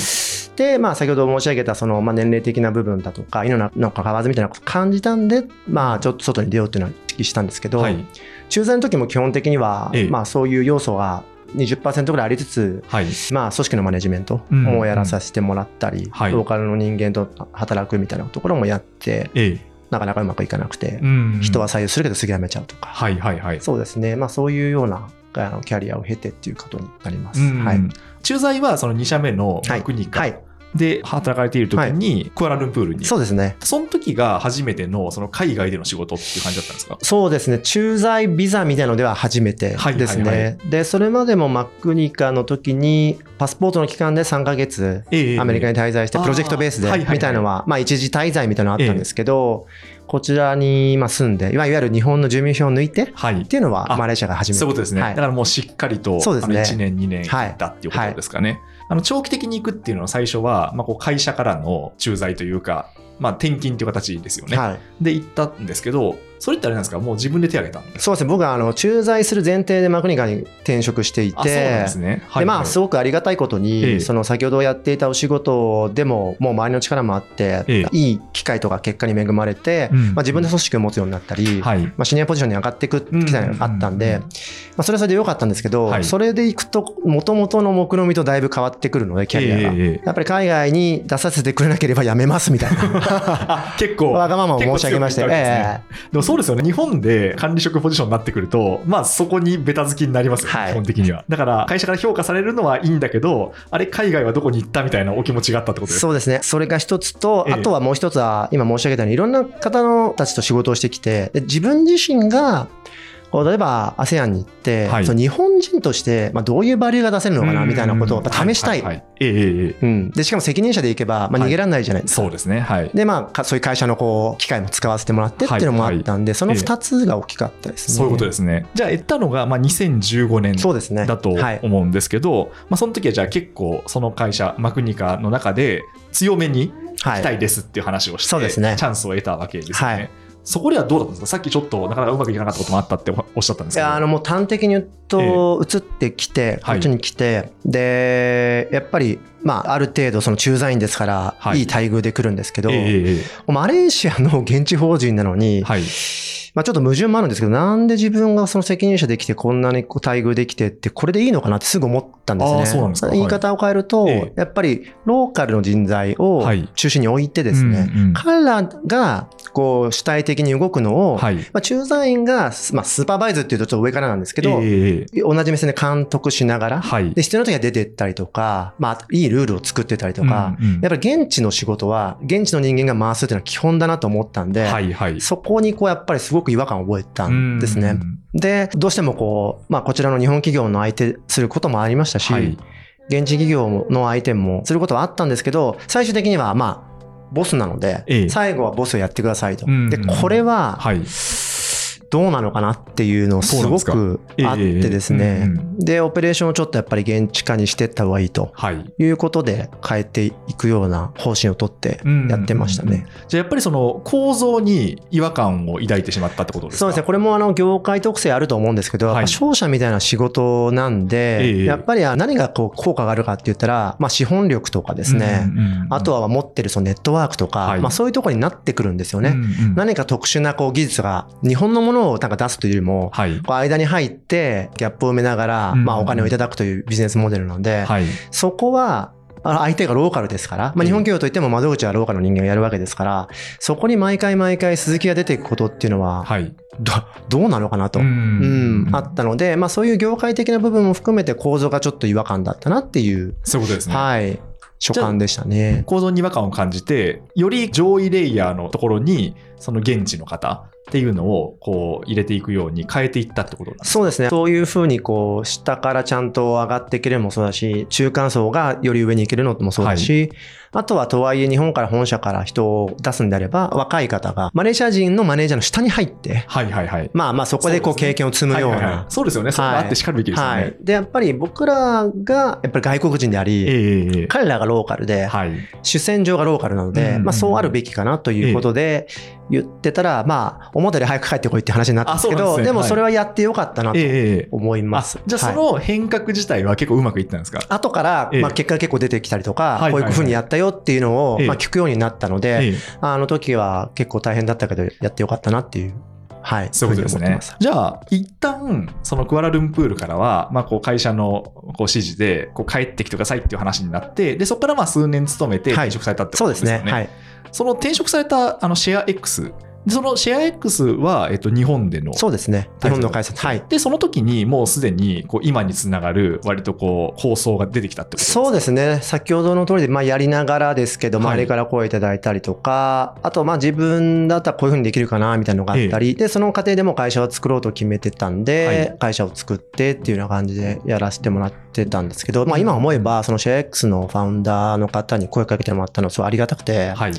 [SPEAKER 3] で、まあ、先ほど申し上げたその、まあ、年齢的な部分だとか、犬のの関わらずみたいなことを感じたんで、まあ、ちょっと外に出ようっていうのは意識したんですけど、
[SPEAKER 2] はい。
[SPEAKER 3] 駐在の時も基本的には、
[SPEAKER 2] ええ。
[SPEAKER 3] まあ、そういう要素が20%ぐらいありつつ、
[SPEAKER 2] はい。
[SPEAKER 3] まあ、組織のマネジメントもやらさせてもらったり、
[SPEAKER 2] はい。
[SPEAKER 3] ローカルの人間と働くみたいなところもやって、
[SPEAKER 2] ええ。
[SPEAKER 3] なかなかうまくいかなくて、
[SPEAKER 2] うん
[SPEAKER 3] 人は採用するけどすぐ辞めちゃうとか、
[SPEAKER 2] はいはいはい。
[SPEAKER 3] そうですね、まあ、そういうようなあのキャリアを経てっていうことになります。
[SPEAKER 2] うん。
[SPEAKER 3] はい、
[SPEAKER 2] 駐在はその2社目のクニカ
[SPEAKER 3] はい、
[SPEAKER 2] で働かれている時にクアラルンプールに、
[SPEAKER 3] そうですね。
[SPEAKER 2] その時が初めてのその海外での仕事っていう感じだったんですか？
[SPEAKER 3] そうですね。駐在ビザみたいなのでは初めてですね。
[SPEAKER 2] はいはいは
[SPEAKER 3] で、それまでもマックニカの時に、パスポートの期間で3ヶ月、
[SPEAKER 2] ええ
[SPEAKER 3] アメリカに滞在して、プロジェクトベースで
[SPEAKER 2] はいはいはい。
[SPEAKER 3] みたいなのは、まあ一時滞在みたいなのあったんですけど、こちらにまあ住んで、いわゆる日本の住民票を抜いて
[SPEAKER 2] はい。
[SPEAKER 3] っていうのは
[SPEAKER 2] あ
[SPEAKER 3] マレーシアが初めて。
[SPEAKER 2] そういうことですね、
[SPEAKER 3] はい。
[SPEAKER 2] だからもうしっかりと、
[SPEAKER 3] そうですね。
[SPEAKER 2] あの1年、2年行ったっていうことですかね。あの長期的に行くっていうのは最初は、まあ、こう会社からの駐在というか、まあ、転勤という形ですよね。
[SPEAKER 3] はい。
[SPEAKER 2] で行ったんですけど、それってあれなんですか、もう自分で手を挙げたんですか
[SPEAKER 3] そうですね。僕はあの駐在する前提でマクニカに転職していて、
[SPEAKER 2] ですね。はい
[SPEAKER 3] でまあすごくありがたいことに、
[SPEAKER 2] ええ。
[SPEAKER 3] その先ほどやっていたお仕事でももう周りの力もあって、
[SPEAKER 2] ええ。
[SPEAKER 3] いい機会とか結果に恵まれて、
[SPEAKER 2] うん。
[SPEAKER 3] まあ、自分で組織を持つようになったり、
[SPEAKER 2] はい。
[SPEAKER 3] まあ、シニアポジションに上がっていく機会があったんで、
[SPEAKER 2] うん
[SPEAKER 3] まあ、それはそれで良かったんですけど、
[SPEAKER 2] はい。
[SPEAKER 3] それでいくと元々の目論見とだいぶ変わってくるのでキャリアが、やっぱり海外に出させてくれなければやめますみたいな。
[SPEAKER 2] あ 結構。
[SPEAKER 3] わがままを申し上げまして、
[SPEAKER 2] ねそうですよね。日本で管理職ポジションになってくると、まあそこにベタ付きになりますよね、
[SPEAKER 3] はい。
[SPEAKER 2] 基本的には。だから会社から評価されるのはいいんだけど、あれ海外はどこに行ったみたいなお気持ちがあったってことです
[SPEAKER 3] そうですね。それが一つと、
[SPEAKER 2] ええ。
[SPEAKER 3] あとはもう一つは今申し上げたようにいろんな方のたちと仕事をしてきてで自分自身が例えば ASEAN に行って、
[SPEAKER 2] はい。
[SPEAKER 3] 日本人として、まあ、どういうバリューが出せるのかなみたいなことを試したい、でしかも責任者でいけば、まあ、
[SPEAKER 2] はい。
[SPEAKER 3] 逃げられないじゃないですか、
[SPEAKER 2] そうですね。はい。
[SPEAKER 3] でまあかそういう会社のこう機会も使わせてもらってっていうのもあったんで、その2つが大きかったですね。
[SPEAKER 2] そういうことですね。じゃあ、行ったのが、まあ、2015年。だと
[SPEAKER 3] はい、
[SPEAKER 2] 思うんですけど、まあ、その時はじゃあ結構その会社、マクニカの中で強めに
[SPEAKER 3] はい。
[SPEAKER 2] 来たいですっていう話をして、
[SPEAKER 3] そうですね。
[SPEAKER 2] チャンスを得たわけですよね。
[SPEAKER 3] はい
[SPEAKER 2] そこではどうだったんですか？さっきちょっとなかなかうまくいかなかったこともあったっておっしゃったんですけど。
[SPEAKER 3] いやあのもう端的に言うと、移ってきて、こっちに来て、で、やっぱり、まあ、ある程度、その駐在員ですから、
[SPEAKER 2] はい
[SPEAKER 3] いい待遇で来るんですけど、マレーシアの現地法人なのに、
[SPEAKER 2] はい。
[SPEAKER 3] まあ、ちょっと矛盾もあるんですけど、なんで自分がその責任者できて、こんなに待遇できてって、これでいいのかなってすぐ思ったんですね。
[SPEAKER 2] すか
[SPEAKER 3] 言い方を変えると、
[SPEAKER 2] ええ
[SPEAKER 3] やっぱりローカルの人材を
[SPEAKER 2] はい
[SPEAKER 3] 中心に置いてですね、
[SPEAKER 2] うんうん
[SPEAKER 3] 彼らがこう主体的に動くのを、
[SPEAKER 2] はい。
[SPEAKER 3] まあ、駐在員が、まあ、スーパーバイズっていうとちょっと上からなんですけど、
[SPEAKER 2] ええ
[SPEAKER 3] 同じ目線で監督しながら、
[SPEAKER 2] はい。
[SPEAKER 3] で必要な時は出てったりとか、まあ、いいルールを作ってたりとか、
[SPEAKER 2] うんうん
[SPEAKER 3] やっぱり現地の仕事は、現地の人間が回すっていうのは基本だなと思ったんで、
[SPEAKER 2] はいはい。
[SPEAKER 3] そこにこうやっぱりすごく違和感を覚えたんですね。
[SPEAKER 2] うん
[SPEAKER 3] で、どうしてもこう、まあこちらの日本企業の相手することもありましたし、
[SPEAKER 2] はい。
[SPEAKER 3] 現地企業の相手もすることはあったんですけど、最終的にはまあ、ボスなので、
[SPEAKER 2] ええ
[SPEAKER 3] 最後はボスをやってくださいと。
[SPEAKER 2] うん
[SPEAKER 3] で、これは
[SPEAKER 2] はい。
[SPEAKER 3] どうなのかなっていうのすごくあってです
[SPEAKER 2] ええ
[SPEAKER 3] ね。で、オペレーションをちょっとやっぱり現地化にしていった方がいいと
[SPEAKER 2] はい。
[SPEAKER 3] いうことで変えていくような方針を取ってやってましたね。
[SPEAKER 2] じゃあやっぱりその構造に違和感を抱いてしまったってことですか？
[SPEAKER 3] そうですね。これもあの業界特性あると思うんですけど、商社みたいな仕事なんで、
[SPEAKER 2] ええ
[SPEAKER 3] やっぱり何がこう効果があるかって言ったら、まあ資本力とかですね、あとは持ってるそのネットワークとか、
[SPEAKER 2] はい
[SPEAKER 3] まあそういうところになってくるんですよね。
[SPEAKER 2] うんうん
[SPEAKER 3] 何か特殊なこう技術が日本のものをなんか出すというよりも、
[SPEAKER 2] はい。
[SPEAKER 3] こう間に入ってギャップを埋めながら、
[SPEAKER 2] うん
[SPEAKER 3] まあお金をいただくというビジネスモデルなので、
[SPEAKER 2] はい。
[SPEAKER 3] そこは、相手がローカルですから、まあ、日本企業といっても窓口はローカルの人間がやるわけですから、そこに毎回毎回鈴木が出ていくことっていうのは、
[SPEAKER 2] はい。
[SPEAKER 3] どどうなのかなと、
[SPEAKER 2] う
[SPEAKER 3] うんんあったので、まあ、そういう業界的な部分も含めて構造がちょっと違和感だったなっていう、
[SPEAKER 2] そういうことですね。
[SPEAKER 3] はい、所感でしたね。
[SPEAKER 2] 構造に違和感を感じて、より上位レイヤーのところに、その現地の方っていうのをこう入れていくように変えていったってことなんです
[SPEAKER 3] そうですね。そういうふうに、こう、下からちゃんと上がっていけるのもそうだし、中間層がより上に行けるのもそうだし、あとはとはいえ日本から本社から人を出すんであれば、若い方がマレーシア人のマネージャーの下に入って、
[SPEAKER 2] はいはいはい。
[SPEAKER 3] まあまあそこでこう経験を積むよう
[SPEAKER 2] はいはいは。
[SPEAKER 3] ない
[SPEAKER 2] そうですよね。それがあってしかるべきですよね。
[SPEAKER 3] はい。で、やっぱり僕らが、やっぱり外国人であり、
[SPEAKER 2] ええええ
[SPEAKER 3] 彼らがローカルで、
[SPEAKER 2] はい。
[SPEAKER 3] 主戦場がローカルなので、
[SPEAKER 2] うん
[SPEAKER 3] まあそうあるべきかなということで言ってたら、まあ表で早く帰ってこいって話になったんですけど、
[SPEAKER 2] ですね。
[SPEAKER 3] でもそれはやってよかったなと思いま
[SPEAKER 2] あ
[SPEAKER 3] す。
[SPEAKER 2] じゃあそ
[SPEAKER 3] はい。
[SPEAKER 2] の変革自体は結構うまくいったんですか？
[SPEAKER 3] 後から、
[SPEAKER 2] ええ。
[SPEAKER 3] まあ、結果が結構出てきたりとか、
[SPEAKER 2] はいはいはい。
[SPEAKER 3] こういうふうにやったよっていうのを、
[SPEAKER 2] ええ。
[SPEAKER 3] まあ、聞くようになったので、
[SPEAKER 2] ええ。
[SPEAKER 3] あの時は結構大変だったけど、やってよかったなっていう、はい、
[SPEAKER 2] そういうことですね。じゃあ、一旦、そのクアラルンプールからは、まあ、こう会社のこう指示で、こう帰ってきてくださいっていう話になって、で、そこからまあ数年勤めて
[SPEAKER 3] はい。
[SPEAKER 2] 転職されたってこ
[SPEAKER 3] そうで
[SPEAKER 2] とですすよね。
[SPEAKER 3] ね。はい。
[SPEAKER 2] その転職されたあのシェア X そのシェア X は、えっと、日本での。
[SPEAKER 3] そうですね。日本の会社。はい。
[SPEAKER 2] で、その時にもうすでに、こう、今につながる、割とこう、放送が出てきたってことですか？
[SPEAKER 3] そうですね。先ほどの通りで、まあ、やりながらですけど、
[SPEAKER 2] はい
[SPEAKER 3] 周りから声いただいたりとか、あと、まあ、自分だったらこういうふうにできるかな、みたいなのがあったり、で、その過程でも会社を作ろうと決めてたんで、
[SPEAKER 2] はい
[SPEAKER 3] 会社を作ってっていうような感じでやらせてもらってたんですけど、まあ、今思えば、そのシェア X のファウンダーの方に声かけてもらったのはすごいありがたくて、
[SPEAKER 2] はい。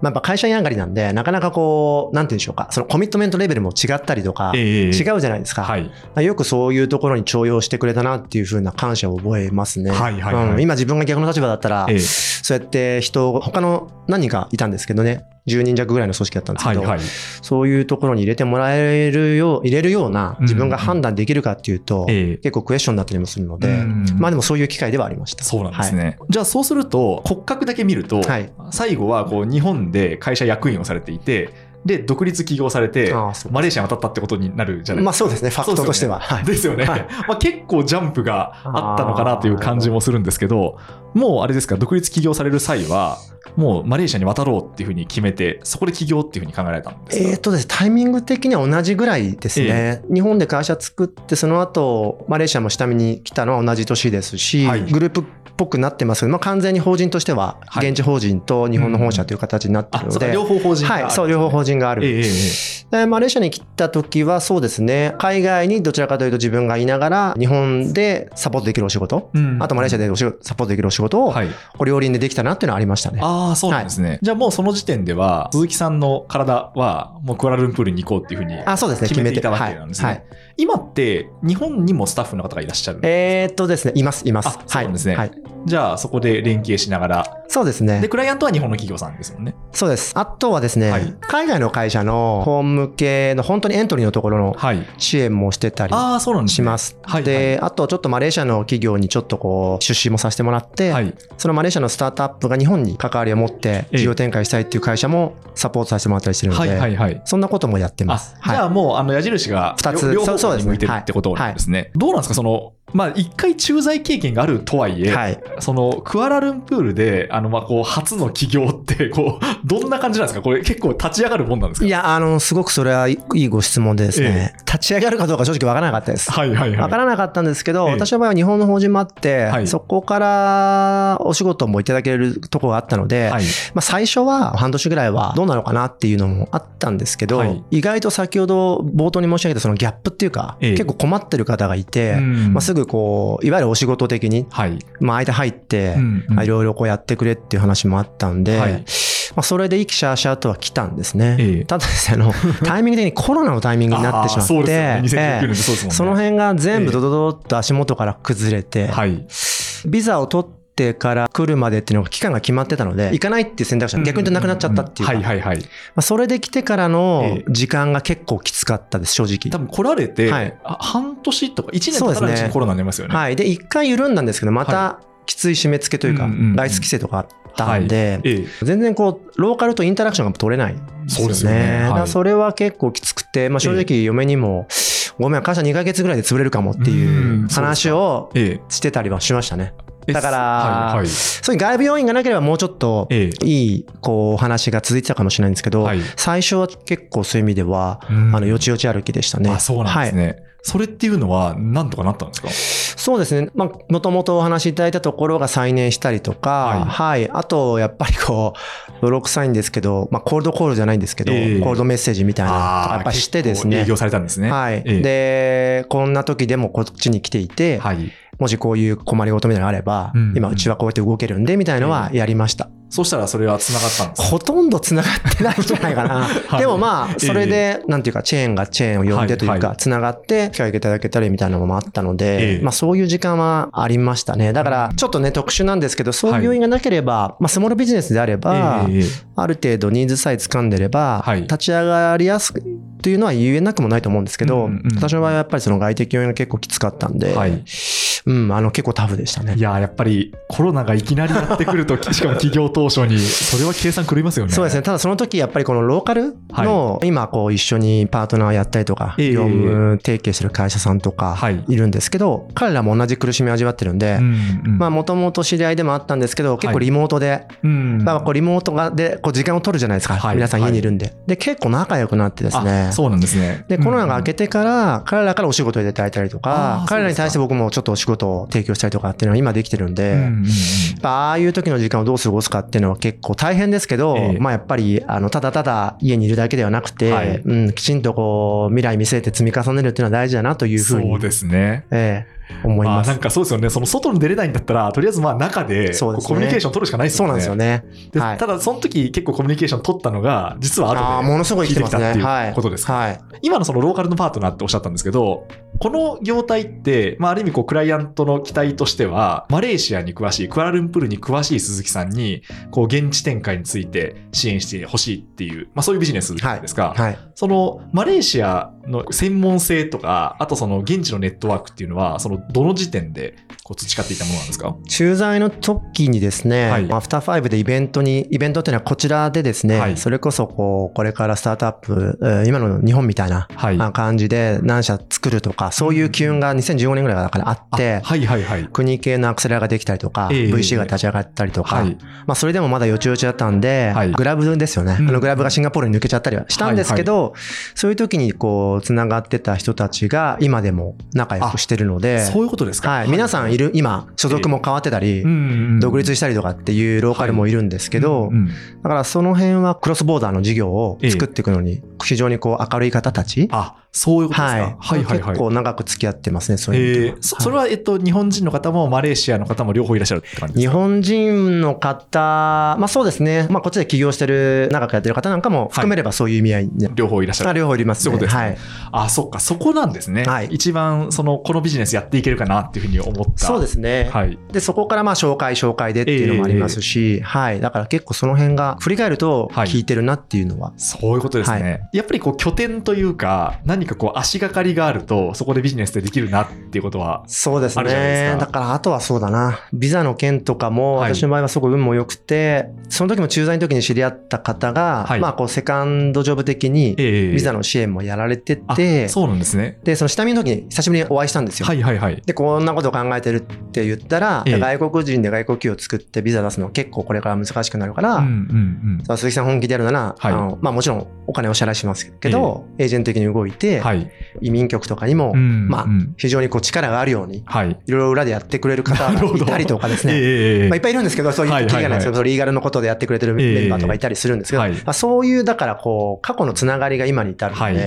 [SPEAKER 3] まあ、やっぱ会社員上がりなんで、なかなかこう、なんて言うんでしょうか、そのコミットメントレベルも違ったりとか、
[SPEAKER 2] ええ
[SPEAKER 3] 違うじゃないですか。
[SPEAKER 2] はい。
[SPEAKER 3] まあよくそういうところに重用してくれたなっていうふうな感謝を覚えますね。
[SPEAKER 2] はいはいはい
[SPEAKER 3] うん今自分が逆の立場だったら、
[SPEAKER 2] ええ
[SPEAKER 3] そうやって人を、他の何人かいたんですけどね、10人弱ぐらいの組織だったんですけど、
[SPEAKER 2] はいはい。
[SPEAKER 3] そういうところに入れてもらえるよう、入れるような自分が判断できるかっていうと、
[SPEAKER 2] ええ
[SPEAKER 3] 結構クエスチョンだったりもするので、
[SPEAKER 2] うん
[SPEAKER 3] まあでもそういう機会ではありました。
[SPEAKER 2] そうなんですね。じゃあそうすると骨格だけ見ると、
[SPEAKER 3] はい
[SPEAKER 2] 最後はこう日本で会社役員をされていてで独立起業されてマレーシアに渡ったってことになるじゃないですか。
[SPEAKER 3] まあそうですね、ファクトとしては。はい
[SPEAKER 2] ですよね。
[SPEAKER 3] はい
[SPEAKER 2] まあ、結構ジャンプがあったのかなという感じもするんですけど、もうあれですか、独立起業される際は、もうマレーシアに渡ろうっていうふうに決めて、そこで起業っていうふうに考えられたんですか？
[SPEAKER 3] えーとですね、タイミング的には同じぐらいですね。日本で会社作って、その後、マレーシアも下見に来たのは同じ年ですし、
[SPEAKER 2] はい
[SPEAKER 3] グループっぽくなってますけど、まあ、完全に法人としては、
[SPEAKER 2] はい
[SPEAKER 3] 現地法人と日本の本社という形になってる
[SPEAKER 2] あ、そうか、
[SPEAKER 3] ので、
[SPEAKER 2] 両方法人があるん
[SPEAKER 3] はい、そう、両方法人がある。
[SPEAKER 2] えええええ
[SPEAKER 3] でマレーシアに来た時はそうですね、海外にどちらかというと自分がいながら、日本でサポートできるお仕事、
[SPEAKER 2] えうん
[SPEAKER 3] あとマレーシアでお仕事サポートできるお仕事を、
[SPEAKER 2] はい。
[SPEAKER 3] これ両輪でできたなっていうのはありましたね。
[SPEAKER 2] ああ、そうなんですね。じゃあもうその時点では、鈴木さんの体は、もうクアラルンプールに行こうっていうふうに
[SPEAKER 3] あそうですね、
[SPEAKER 2] 決めていたわけなんですね。
[SPEAKER 3] はいはい
[SPEAKER 2] 今って、日本にもスタッフの方がいらっしゃる。
[SPEAKER 3] えーっとですね、います、います。
[SPEAKER 2] あそうなんですね
[SPEAKER 3] はい。
[SPEAKER 2] じゃあそこで連携しながら、
[SPEAKER 3] そうですね
[SPEAKER 2] で、。クライアントは日本の企業さんですもんね。
[SPEAKER 3] そうです。あとはですね、
[SPEAKER 2] はい
[SPEAKER 3] 海外の会社のホーム系の本当にエントリーのところの
[SPEAKER 2] はい。
[SPEAKER 3] 支援もしてたり。します。
[SPEAKER 2] はい。
[SPEAKER 3] で、あとちょっとマレーシアの企業にちょっとこう出資もさせてもらって、
[SPEAKER 2] はい。
[SPEAKER 3] そのマレーシアのスタートアップが日本に関わりを持って
[SPEAKER 2] ええ
[SPEAKER 3] 事業展開したいっていう会社もサポートさせてもらったりしてるの
[SPEAKER 2] は
[SPEAKER 3] で、
[SPEAKER 2] いはいはい。
[SPEAKER 3] そんなこともやって
[SPEAKER 2] あ
[SPEAKER 3] ます。
[SPEAKER 2] じゃあもう、あの、矢印が
[SPEAKER 3] 二つ
[SPEAKER 2] 両方に向いてるってことなんですね。どうなんですか？その、まあ、一回駐在経験があるとはいえ、
[SPEAKER 3] はい。
[SPEAKER 2] その、クアラルンプールで、あの、まあ、こう、初の起業って、こう、どんな感じなんですか？これ結構立ち上がるもんなんですか？
[SPEAKER 3] いや、あの、すごくそれはいいご質問でですね、立ち上がるかどうか正直わからなかったです。
[SPEAKER 2] はいはいはい。
[SPEAKER 3] わからなかったんですけど、
[SPEAKER 2] ええ。
[SPEAKER 3] 私の場合は日本の法人もあって、
[SPEAKER 2] はい。
[SPEAKER 3] そこからお仕事もいただけるところがあったので、
[SPEAKER 2] はい。
[SPEAKER 3] まあ、最初は半年ぐらいはどうなのかなっていうのもあったんですけど、
[SPEAKER 2] はい。
[SPEAKER 3] 意外と先ほど冒頭に申し上げたそのギャップっていうか、
[SPEAKER 2] ええ。
[SPEAKER 3] 結構困ってる方がいて、
[SPEAKER 2] うん。
[SPEAKER 3] まあ、すぐこう、いわゆるお仕事的に、
[SPEAKER 2] はい。
[SPEAKER 3] まあ、間入って、いろいろこうやってくれっていう話もあったんで、
[SPEAKER 2] はい
[SPEAKER 3] まあ、それで意気シャーシャーとは来たんですね。
[SPEAKER 2] ええ
[SPEAKER 3] ただですね、あの、タイミング的にコロナのタイミングになってしまって、
[SPEAKER 2] そうですよね。2019年
[SPEAKER 3] ええ
[SPEAKER 2] でそうですもんね。
[SPEAKER 3] その辺が全部ドドドッと足元から崩れて、
[SPEAKER 2] はい。
[SPEAKER 3] ビザを取ってから来るまでっていうのが期間が決まってたので、行かないっていう選択肢が逆になくなっちゃったっていうか、
[SPEAKER 2] はいはいはい。
[SPEAKER 3] まあ、それで来てからの
[SPEAKER 2] ええ
[SPEAKER 3] 時間が結構きつかったです、正直。
[SPEAKER 2] 多分来られて、
[SPEAKER 3] はい
[SPEAKER 2] あ半年とか1年
[SPEAKER 3] そうですね
[SPEAKER 2] 経たないうちにコロナになりますよね。
[SPEAKER 3] はい。で、一回緩んだんですけど、ま
[SPEAKER 2] は
[SPEAKER 3] たきつい締め付けというか、
[SPEAKER 2] うんうんうん。
[SPEAKER 3] 外出規制とかあったんで、
[SPEAKER 2] ええ。
[SPEAKER 3] 全然こう、ローカルとインタラクションが取れないね。
[SPEAKER 2] そうですよね。はい。
[SPEAKER 3] それは結構きつくて、まあ、正直嫁にも、ごめん、会社2ヶ月ぐらいで潰れるかもっていう
[SPEAKER 2] うん。
[SPEAKER 3] 話を
[SPEAKER 2] え
[SPEAKER 3] してたりはしましたね。
[SPEAKER 2] え
[SPEAKER 3] だから
[SPEAKER 2] はいはい。
[SPEAKER 3] そういう外部要因がなければもうちょっと
[SPEAKER 2] ええ。
[SPEAKER 3] いいこうお話が続いてたかもしれないんですけど、
[SPEAKER 2] はい。
[SPEAKER 3] 最初は結構そういう意味では、
[SPEAKER 2] うん。
[SPEAKER 3] あのよちよち歩きでしたね。
[SPEAKER 2] あそうなんです
[SPEAKER 3] はい。
[SPEAKER 2] ね。それっていうのは、なんとかなったんですか？
[SPEAKER 3] そうですね。まあ、もともとお話しいただいたところが再燃したりとか、はい。あと、やっぱりこう、泥臭いんですけど、まあ、コールドコールじゃないんですけど、
[SPEAKER 2] ええ
[SPEAKER 3] コールドメッセージみたいなやっぱしてですね
[SPEAKER 2] 営。業されたんですね。
[SPEAKER 3] はい。
[SPEAKER 2] ええ
[SPEAKER 3] で、こんな時でもこっちに来ていて、
[SPEAKER 2] はい。
[SPEAKER 3] もしこういう困りごとみたいなのがあれば、
[SPEAKER 2] うん。
[SPEAKER 3] 今うちはこうやって動けるんで、みたいのはやりました。
[SPEAKER 2] そしたらそれは繋がったんですか？
[SPEAKER 3] ほとんど繋がってないんじゃないかな。
[SPEAKER 2] い。
[SPEAKER 3] でもまあ、それで、なんていうか、チェーンがチェーンを呼んでというか繋がって、機会をいただけたりみたいなのもあったの
[SPEAKER 2] え
[SPEAKER 3] で
[SPEAKER 2] え、
[SPEAKER 3] まあそういう時間はありましたね。だから、ちょっとね、特殊なんですけど、そういう要因がなければ、まあスモールビジネスであれば、
[SPEAKER 2] ええ。
[SPEAKER 3] ある程度ニーズさえ掴んでれば、
[SPEAKER 2] はい。
[SPEAKER 3] 立ち上がりやすくというのは言えなくもないと思うんですけど、
[SPEAKER 2] うんうん
[SPEAKER 3] 私の場合はやっぱりその外的要因が結構きつかったんで、
[SPEAKER 2] はい。
[SPEAKER 3] うん、あの結構タフでしたね。
[SPEAKER 2] い。やーやっぱりコロナがいきなりやってくるとしかも企業当初にそれは計算狂いますよね。
[SPEAKER 3] そうですね。ただその時やっぱりこのローカルの今こう一緒にパートナーやったりとか、
[SPEAKER 2] ええ
[SPEAKER 3] 業務提携してる会社さんとか
[SPEAKER 2] はい。
[SPEAKER 3] いるんですけど、彼らも同じ苦しみを味わってるんで、
[SPEAKER 2] うんうん。
[SPEAKER 3] まあもともと知り合いでもあったんですけど、結構リモートで、
[SPEAKER 2] うん。
[SPEAKER 3] まあこうリモートがでこう時間を取るじゃないですか。
[SPEAKER 2] はい。
[SPEAKER 3] 皆さん家にいるんで。で、結構仲良くなってですね。
[SPEAKER 2] あ。そうなんですね。
[SPEAKER 3] で、コロナが明け
[SPEAKER 2] て、
[SPEAKER 3] てから、彼らからお仕事をいただいたりと
[SPEAKER 2] あ
[SPEAKER 3] か。
[SPEAKER 2] ー、
[SPEAKER 3] 彼らに対して僕もちょっとお仕事を提供したりとかっていうのは今できてるんで、ああいう時の時間をどう過ごすかっていうのは結構大変ですけど、
[SPEAKER 2] ええ。
[SPEAKER 3] まあやっぱり、あの、ただただ家にいるだけではなくて、
[SPEAKER 2] はい。
[SPEAKER 3] うん、きちんとこう、未来見据えて積み重ねるっていうのは大事だなというふうに、
[SPEAKER 2] そうですね。
[SPEAKER 3] ええ思います
[SPEAKER 2] あなん。かそうですよねその外に出れないんだったらとりあえずまあ中で
[SPEAKER 3] ね
[SPEAKER 2] コミュニケーション取るしかないです
[SPEAKER 3] そう
[SPEAKER 2] よね
[SPEAKER 3] なんですよね。
[SPEAKER 2] で
[SPEAKER 3] はい
[SPEAKER 2] ただその時結構コミュニケーション取ったのが実は
[SPEAKER 3] あ
[SPEAKER 2] で
[SPEAKER 3] ものすごい生き
[SPEAKER 2] てきたって
[SPEAKER 3] はい。
[SPEAKER 2] いうことですか
[SPEAKER 3] はい。
[SPEAKER 2] 今のそのローカルのパートナーっておっしゃったんですけど、この業態って、まあ、ある意味こうクライアントの期待としては、マレーシアに詳しい、クアラルンプールに詳しい鈴木さんに、こう現地展開について支援してほしいっていう、まあそういうビジネスですか。
[SPEAKER 3] はい。
[SPEAKER 2] そのマレーシアの専門性とか、あとその現地のネットワークっていうのは、そのどの時点でこう培っていたものなんですか？
[SPEAKER 3] 駐在の時にですね、
[SPEAKER 2] はい。
[SPEAKER 3] アフターファイブでイベントに、イベントっていうのはこちらでですね、
[SPEAKER 2] はい。
[SPEAKER 3] それこそこう、これからスタートアップ、えー今の日本みたいな感じで何社作るとか、そういう機運が2015年ぐらいからあって
[SPEAKER 2] あ、はいはいはい。
[SPEAKER 3] 国系のアクセラができたりとか、
[SPEAKER 2] ええ
[SPEAKER 3] VC が立ち上がったりとか、
[SPEAKER 2] はい。
[SPEAKER 3] まあそれでもまだよちよちだったんで、
[SPEAKER 2] はい。
[SPEAKER 3] グラブですよね。
[SPEAKER 2] うん。
[SPEAKER 3] あのグラブがシンガポールに抜けちゃったりはしたんですけど、そういう時にこう、つながってた人たちが今でも仲良くしてるので、
[SPEAKER 2] そういうことですか。
[SPEAKER 3] はい、皆さんい。る、今、所属も変わってたり、独立したりとかっていうローカルもいるんですけど、だからその辺はクロスボーダーの事業を作っていくのに、非常にこう明るい方たち、
[SPEAKER 2] あ、そういうことですか。
[SPEAKER 3] はい、
[SPEAKER 2] はいはいはい
[SPEAKER 3] 結。構長く付き合ってますね、そういう
[SPEAKER 2] えーそそれは、えっと、日本人の方もマレーシアの方も両方いらっしゃるって感じですか？
[SPEAKER 3] 日本人の方、まあそうですね、まあこっちで起業してる、長くやってる方なんかも含めればそういう意味合いに、
[SPEAKER 2] 両方いらっしゃ
[SPEAKER 3] あ
[SPEAKER 2] る。
[SPEAKER 3] 両方いりますね。
[SPEAKER 2] そうですね
[SPEAKER 3] はい。
[SPEAKER 2] あ、そっか、そこなんですね。
[SPEAKER 3] はい
[SPEAKER 2] 一番、その、このビジネスやっていけるかなっていうふうに思った。
[SPEAKER 3] そうですね。
[SPEAKER 2] はい。
[SPEAKER 3] で、そこからまあ紹介紹介でっていうのもありますし、はい。だから結構その辺が振り返ると
[SPEAKER 2] はい
[SPEAKER 3] 効いてるなっていうのは、
[SPEAKER 2] そういうことですね。やっぱりこう、拠点というか、何かこう、足がかりがあると、そこでビジネスでできるなっていうことは、
[SPEAKER 3] そうです
[SPEAKER 2] あるじゃないです
[SPEAKER 3] ね。
[SPEAKER 2] か
[SPEAKER 3] だからあとはそうだな。ビザの件とかも、
[SPEAKER 2] はい
[SPEAKER 3] 私の場合はすごい運も良くて、その時も駐在の時に知り合った方が、
[SPEAKER 2] はい
[SPEAKER 3] まあこうセカンドジョブ的に
[SPEAKER 2] ええ
[SPEAKER 3] ビザの支援もやられて
[SPEAKER 2] あ
[SPEAKER 3] て、
[SPEAKER 2] そうなんですね。
[SPEAKER 3] で、その下見の時に久しぶりにお会いしたんですよ。
[SPEAKER 2] はいはいはい。
[SPEAKER 3] で、こんなことを考えてるって言ったら、
[SPEAKER 2] ええ
[SPEAKER 3] 外国人で外国企業を作ってビザ出すのは結構これから難しくなるから、
[SPEAKER 2] うんうん
[SPEAKER 3] さあ鈴木さん本気でやるなら、
[SPEAKER 2] はい
[SPEAKER 3] あのまあもちろんお金をお支払いしますけど、エージェント的に動いて、
[SPEAKER 2] うん。はい。
[SPEAKER 3] 移民局とかにも、
[SPEAKER 2] うん
[SPEAKER 3] まあ
[SPEAKER 2] うん
[SPEAKER 3] 非常にこう力があるように、
[SPEAKER 2] はい。
[SPEAKER 3] いろいろ裏でやってくれる方がいたりとかですね。
[SPEAKER 2] ええ
[SPEAKER 3] まあ、いっぱいいるんですけど、そういう
[SPEAKER 2] はいはいはい
[SPEAKER 3] 気がないですけど、リーガルのことでやってくれてるメンバーとかいたりするんですけど、
[SPEAKER 2] はい
[SPEAKER 3] まあ、そういう、だからこう、過去のつながりが今に至るので、
[SPEAKER 2] はい
[SPEAKER 3] ま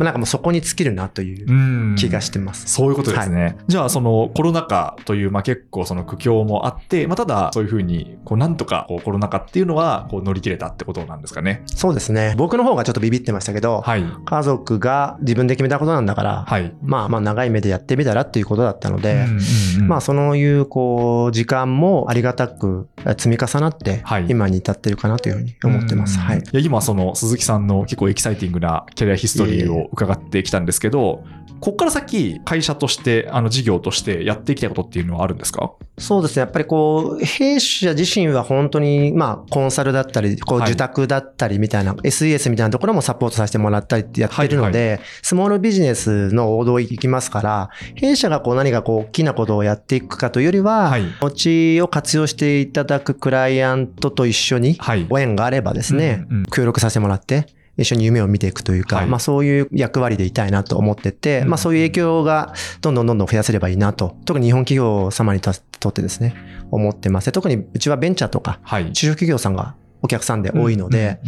[SPEAKER 3] あ、なんかもうそこに尽きるなという
[SPEAKER 2] うん
[SPEAKER 3] 気がしてます。
[SPEAKER 2] そういうことですね。じゃあ、そのコロナ禍という、まあ、結構その苦境もあって、まあ、ただそういうふうに、こうなんとかこうコロナ禍っていうのはこう乗り切れたってことなんですかね。
[SPEAKER 3] そうですね。僕の方がちょっとビビってましたけど、
[SPEAKER 2] はい。
[SPEAKER 3] 家族が自分で決めたことなんだから、
[SPEAKER 2] はい。
[SPEAKER 3] まあまあ長い目でやってみたらっていうことだったので、
[SPEAKER 2] うんうんうん
[SPEAKER 3] まあそういうこう時間もありがたく積み重なって
[SPEAKER 2] はい
[SPEAKER 3] 今に至ってるかなというふうに思ってます。
[SPEAKER 2] うん
[SPEAKER 3] はい。
[SPEAKER 2] いや今その鈴木さんの結構エキサイティングなキャリアヒストリーを伺ってきたんですけど、ここから先会社としてあの事業としてやっていきたいことっていうのはあるんですか？
[SPEAKER 3] そうですね。やっぱりこう、弊社自身は本当に、まあ、コンサルだったり、こう、
[SPEAKER 2] はい
[SPEAKER 3] 受託だったりみたいな、SES みたいなところもサポートさせてもらったりってやってるので、スモールビジネスの王道行きますから、弊社がこう何かこう、大きなことをやっていくかというよりは、
[SPEAKER 2] はい
[SPEAKER 3] 土地を活用していただくクライアントと一緒に、
[SPEAKER 2] はい。
[SPEAKER 3] ご縁があればですね、協力させてもらって、一緒に夢を見ていくというか、
[SPEAKER 2] はい
[SPEAKER 3] まあそういう役割でいたいなと思ってて、
[SPEAKER 2] うん
[SPEAKER 3] まあそういう影響がどんどんどんどん増やせればいいなと、特に日本企業様にととってですね、思ってます。で特にうちはベンチャーとか、
[SPEAKER 2] はい。
[SPEAKER 3] 中小企業さんがお客さんで多いので、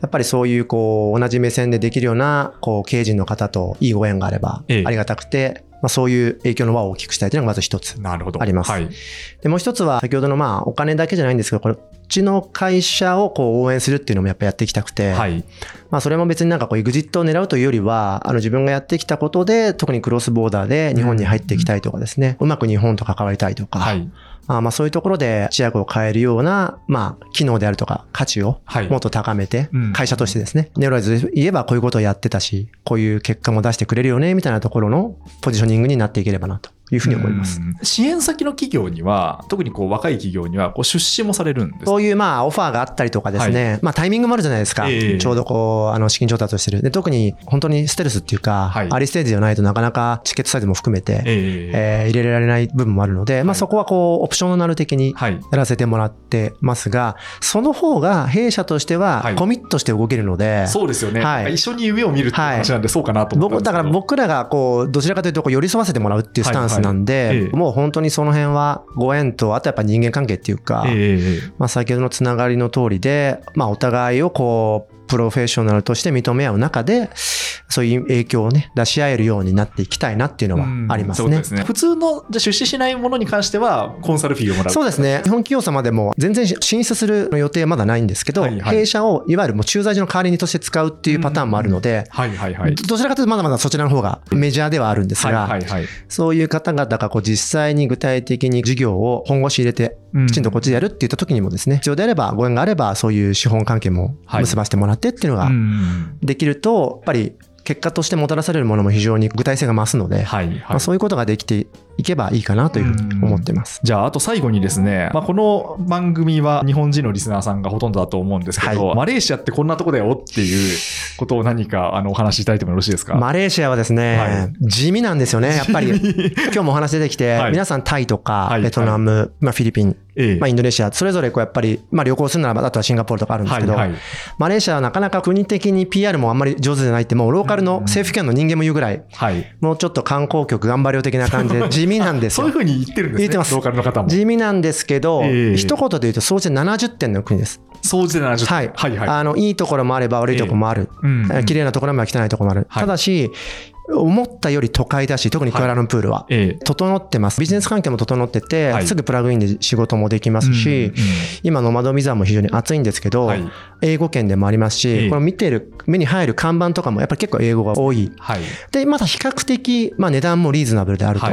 [SPEAKER 3] やっぱりそういうこう同じ目線でできるようなこう経営陣の方といいご縁があれば
[SPEAKER 2] ええ
[SPEAKER 3] ありがたくて、まあそういう影響の輪を大きくしたいというのがまず一つ。あります
[SPEAKER 2] はい。
[SPEAKER 3] で、もう一つは先ほどのまあお金だけじゃないんですけど、これちの会社をこう応援するっていうのもやっぱやっていきたくて、
[SPEAKER 2] はい。
[SPEAKER 3] まあそれも別になんかこうエグジットを狙うというよりは、あの自分がやってきたことで、特にクロスボーダーで日本に入っていきたいとかですね、うまく日本と関わりたいとか、
[SPEAKER 2] はい。
[SPEAKER 3] あまあそういうところで一役を変えるような、まあ機能であるとか価値を
[SPEAKER 2] はい。
[SPEAKER 3] もっと高めて
[SPEAKER 2] うん、
[SPEAKER 3] 会社としてですね、ネオライズで言えばこういうことをやってたし、こういう結果も出してくれるよね、みたいなところのポジショニングになっていければなというふうに思います。
[SPEAKER 2] うん。支援先の企業には、特にこう若い企業にはこう出資もされるんです。か
[SPEAKER 3] そういうまあオファーがあったりとかですね、まあタイミングもあるじゃないですか。
[SPEAKER 2] ええ。
[SPEAKER 3] ちょうどこう、あの資金調達をしてる。で、特に本当にステルスっていうか、
[SPEAKER 2] はい。
[SPEAKER 3] アリステージじゃないとなかなかチケットサイズも含めて、
[SPEAKER 2] ええ
[SPEAKER 3] えー入れられない部分もあるので、まあそこはこう、オプショナル的に
[SPEAKER 2] はい。
[SPEAKER 3] やらせてもらってますが、その方が弊社としては
[SPEAKER 2] はい。
[SPEAKER 3] コミットして動けるので、
[SPEAKER 2] そうですよね。
[SPEAKER 3] はい。
[SPEAKER 2] 一緒に夢を見るっていう話なんで、そうかなと思っ
[SPEAKER 3] 僕だから僕らがこうどちらかというとこう寄り添わせてもらうっていうスタンスなんで、もう本当にその辺はご縁とあとやっぱ人間関係っていうか、まあ、先ほどのつながりの通りで、まあ、お互いをこうプロフェッショナルとして認め合う中でそういう影響をね出し合えるようになっていきたいなっていうのはありますね
[SPEAKER 2] うんすね。普通のじゃあ出資しないものに関しては、コンサルフィーをもらう。
[SPEAKER 3] そうですね。日本企業様でも全然進出する予定はまだないんですけど、
[SPEAKER 2] はいはい
[SPEAKER 3] 弊社をいわゆるもう駐在所の代わりにとして使うっていうパターンもあるので、
[SPEAKER 2] はいはいはい。
[SPEAKER 3] どちらかというとまだまだそちらの方がメジャーではあるんです
[SPEAKER 2] はい
[SPEAKER 3] が、
[SPEAKER 2] はいはい。
[SPEAKER 3] そういう方々がこう実際に具体的に事業を本腰入れて、
[SPEAKER 2] うん
[SPEAKER 3] きちんとこっちでやるって言った時にもですね、必要であれば、ご縁があれば、そういう資本関係も
[SPEAKER 2] はい
[SPEAKER 3] 結ばせてもらってっていうのが
[SPEAKER 2] うん
[SPEAKER 3] できると、やっぱり結果としてもたらされるものも非常に具体性が増すので、
[SPEAKER 2] はいはい。
[SPEAKER 3] まあ、そういうことができていけばいいかなというふうに思ってます。
[SPEAKER 2] じゃあ、あと最後にですね、まあ、この番組は日本人のリスナーさんがほとんどだと思うんですけど、
[SPEAKER 3] はい。
[SPEAKER 2] マレーシアってこんなとこだよっていうことを何かあのお話しいただいてもよろしいですか、
[SPEAKER 3] マレーシアはですね、
[SPEAKER 2] は
[SPEAKER 3] 地味なんですよね、やっぱり。今日もお話出てきて、
[SPEAKER 2] はい。
[SPEAKER 3] 皆さんタイとか
[SPEAKER 2] はい。
[SPEAKER 3] ベトナム、まあ、フィリピン、
[SPEAKER 2] ええ。
[SPEAKER 3] まあ、インドネシア、それぞれこうやっぱり、まあ、旅行するならば、あとはシンガポールとかあるんですけど、
[SPEAKER 2] はい。はい。
[SPEAKER 3] マレーシアはなかなか国的に PR もあんまり上手じゃないって、もうローカルの政府機関の人間も言うぐらい、
[SPEAKER 2] はい。
[SPEAKER 3] もうちょっと観光局頑張れよ的な感じで地 味なんですよ
[SPEAKER 2] そういうふ。うに言ってるんですね。
[SPEAKER 3] 言ってます
[SPEAKER 2] ローカルの方も。
[SPEAKER 3] 地味なんですけど、
[SPEAKER 2] ええ
[SPEAKER 3] 一言で言うと総じて70点の国です。
[SPEAKER 2] 総じて70
[SPEAKER 3] はい。
[SPEAKER 2] はいはい。
[SPEAKER 3] あの、いいところもあれば悪いところもある。
[SPEAKER 2] うんうん
[SPEAKER 3] 綺麗なところも汚いところもある。
[SPEAKER 2] はい
[SPEAKER 3] ただし、思ったより都会だし、特にクアラルンプールは。
[SPEAKER 2] ええ
[SPEAKER 3] 整ってます。ビジネス環境も整ってて、
[SPEAKER 2] はい
[SPEAKER 3] すぐプラグインで仕事もできますし、
[SPEAKER 2] うんうん
[SPEAKER 3] 今ノマドビザも非常に熱いんですけど、
[SPEAKER 2] はい
[SPEAKER 3] 英語圏でもありますし、
[SPEAKER 2] ええ
[SPEAKER 3] この見てる、目に入る看板とかもやっぱり結構英語が多い。
[SPEAKER 2] はい。
[SPEAKER 3] で、また比較的、まあ値段もリーズナブルであると。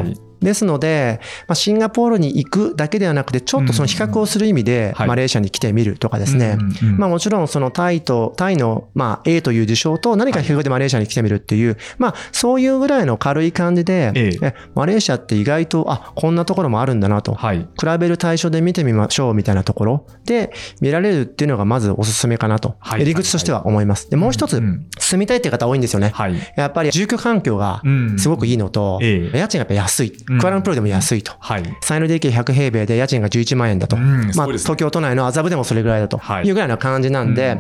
[SPEAKER 2] はい
[SPEAKER 3] ですので、まあ、シンガポールに行くだけではなくて、ちょっとその比較をする意味で、
[SPEAKER 2] はい
[SPEAKER 3] マレーシアに来てみるとかですね。まあもちろんそのタイと、タイのまあ A という事象と何か比較でマレーシアに来てみるっていう、まあそういうぐらいの軽い感じで、
[SPEAKER 2] ええ
[SPEAKER 3] えマレーシアって意外と、あ、こんなところもあるんだなと。
[SPEAKER 2] はい。
[SPEAKER 3] 比べる対象で見てみましょうみたいなところで見られるっていうのがまずおすすめかなと、
[SPEAKER 2] はい
[SPEAKER 3] 入り口としては思います。で、もう一つ、住みたいっていう方多いんですよね。
[SPEAKER 2] はい。
[SPEAKER 3] やっぱり住居環境が
[SPEAKER 2] うん
[SPEAKER 3] すごくいいのと、
[SPEAKER 2] ええ
[SPEAKER 3] 家賃がやっぱ安い。
[SPEAKER 2] うん
[SPEAKER 3] クアラルンプールでも安いと。
[SPEAKER 2] はい。
[SPEAKER 3] 3LDK100 平米で家賃が11万円だと。
[SPEAKER 2] うん
[SPEAKER 3] まあ、東京都内の麻布でもそれぐらいだと
[SPEAKER 2] はい
[SPEAKER 3] いうぐらいの感じなんで、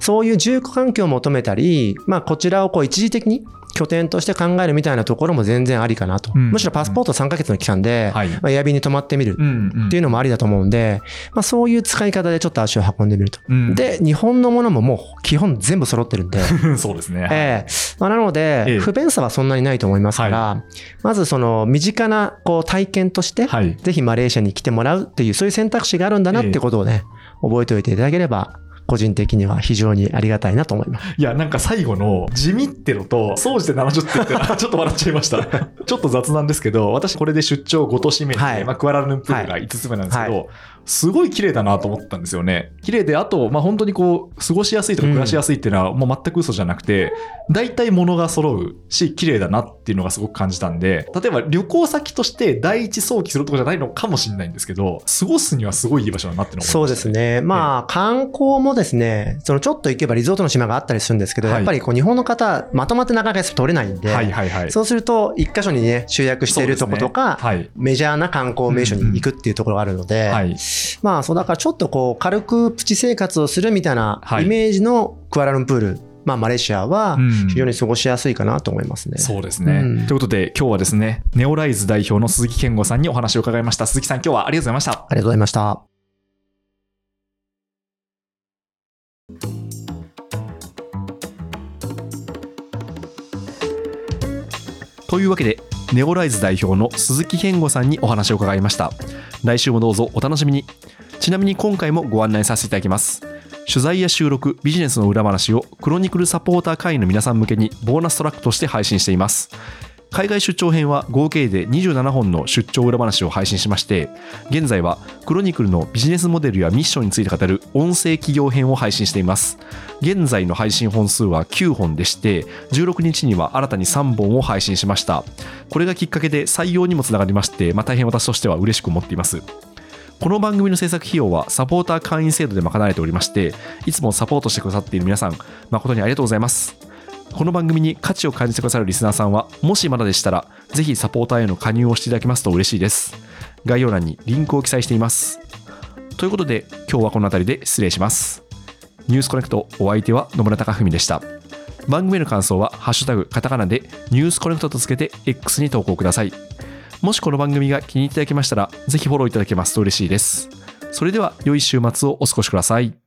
[SPEAKER 3] そういう住居環境を求めたり、まあ、こちらをこう一時的に拠点として考えるみたいなところも全然ありかなと。
[SPEAKER 2] うん。
[SPEAKER 3] むしろパスポート3ヶ月の期間で、
[SPEAKER 2] はい。
[SPEAKER 3] まあ、エアビーに泊まってみるっていうのもありだと思うんで、まあ、そういう使い方でちょっと足を運んでみると。
[SPEAKER 2] うん。
[SPEAKER 3] で、日本のものももう基本全部揃ってるんで、
[SPEAKER 2] そうですね。
[SPEAKER 3] ええ。まあ、なので、
[SPEAKER 2] ええ。
[SPEAKER 3] 不便さはそんなにないと思いますから、まずその身近なこう体験として、
[SPEAKER 2] はい。
[SPEAKER 3] ぜひマレーシアに来てもらうっていう、そういう選択肢があるんだなってことをね、覚えておいていただければ、個人的には非常にありがたいなと思います。
[SPEAKER 2] いや、なんか最後の地味ってのと、総じて70点って ちょっと笑っちゃいました。ちょっと雑なんですけど、私これで出張5都市目で、
[SPEAKER 3] はい
[SPEAKER 2] まあ、クアラルンプールが5つ目なんですけど、
[SPEAKER 3] は
[SPEAKER 2] すごい綺麗だなと思ったんですよね。綺麗で、あと、まあ、本当にこう、過ごしやすいとか暮らしやすいっていうのはもう全く嘘じゃなくて、大体物が揃うし、綺麗だなっていうのがすごく感じたんで、例えば旅行先として第一早期するとこじゃないのかもしれないんですけど、過ごすにはすごいいい場所だなってのを
[SPEAKER 3] そうですね。まあ、観光もですね、そのちょっと行けばリゾートの島があったりするんですけど、
[SPEAKER 2] はい
[SPEAKER 3] やっぱりこう日本の方、まとまってなかなか取れないんで、
[SPEAKER 2] はいはいはい。
[SPEAKER 3] そうすると、一箇所にね、集約しているとことか、
[SPEAKER 2] ねはい。
[SPEAKER 3] メジャーな観光名所に行くっていうところがあるので、
[SPEAKER 2] はい。
[SPEAKER 3] まあ、そうだからちょっとこう、軽くプチ生活をするみたいな
[SPEAKER 2] はい
[SPEAKER 3] イメージのクアラルンプール、まあ、マレーシアは
[SPEAKER 2] うん
[SPEAKER 3] 非常に過ごしやすいかなと思いますね。
[SPEAKER 2] そうですね。
[SPEAKER 3] うん
[SPEAKER 2] ということで、今日はですね、ネオライズ代表の鈴木健吾さんにお話を伺いました。鈴木さん、今日はありがとうございました。
[SPEAKER 3] ありがとうございました。
[SPEAKER 2] というわけで、ネオライズ代表の鈴木健吾さんにお話を伺いました。来週もどうぞお楽しみに。ち
[SPEAKER 4] なみに今回もご案内させていただきます取材や収録ビジネスの裏話をクロニクルサポーター会員の皆さん向けにボーナストラックとして配信しています海外出張編は合計で27本の出張裏話を配信しまして現在はクロニクルのビジネスモデルやミッションについて語る音声企業編を配信しています。現在の配信本数は9本でして16日には新たに3本を配信しました。これがきっかけで採用にもつながりまして、まあ、大変私としては嬉しく思っています。この番組の制作費用はサポーター会員制度で賄われておりましていつもサポートしてくださっている皆さん誠にありがとうございます。この番組に価値を感じてくださるリスナーさんはもしまだでしたらぜひサポーターへの加入をしていただきますと嬉しいです。概要欄にリンクを記載しています。ということで今日はこの辺りで失礼します。ニュースコネクトお相手は野村貴文でした。番組の感想は「ハッシュタグカタカナ」でニュースコネクトとつけて X に投稿ください。もしこの番組が気に入っていただけましたらぜひフォローいただけますと嬉しいです。それでは良い週末をお過ごしください。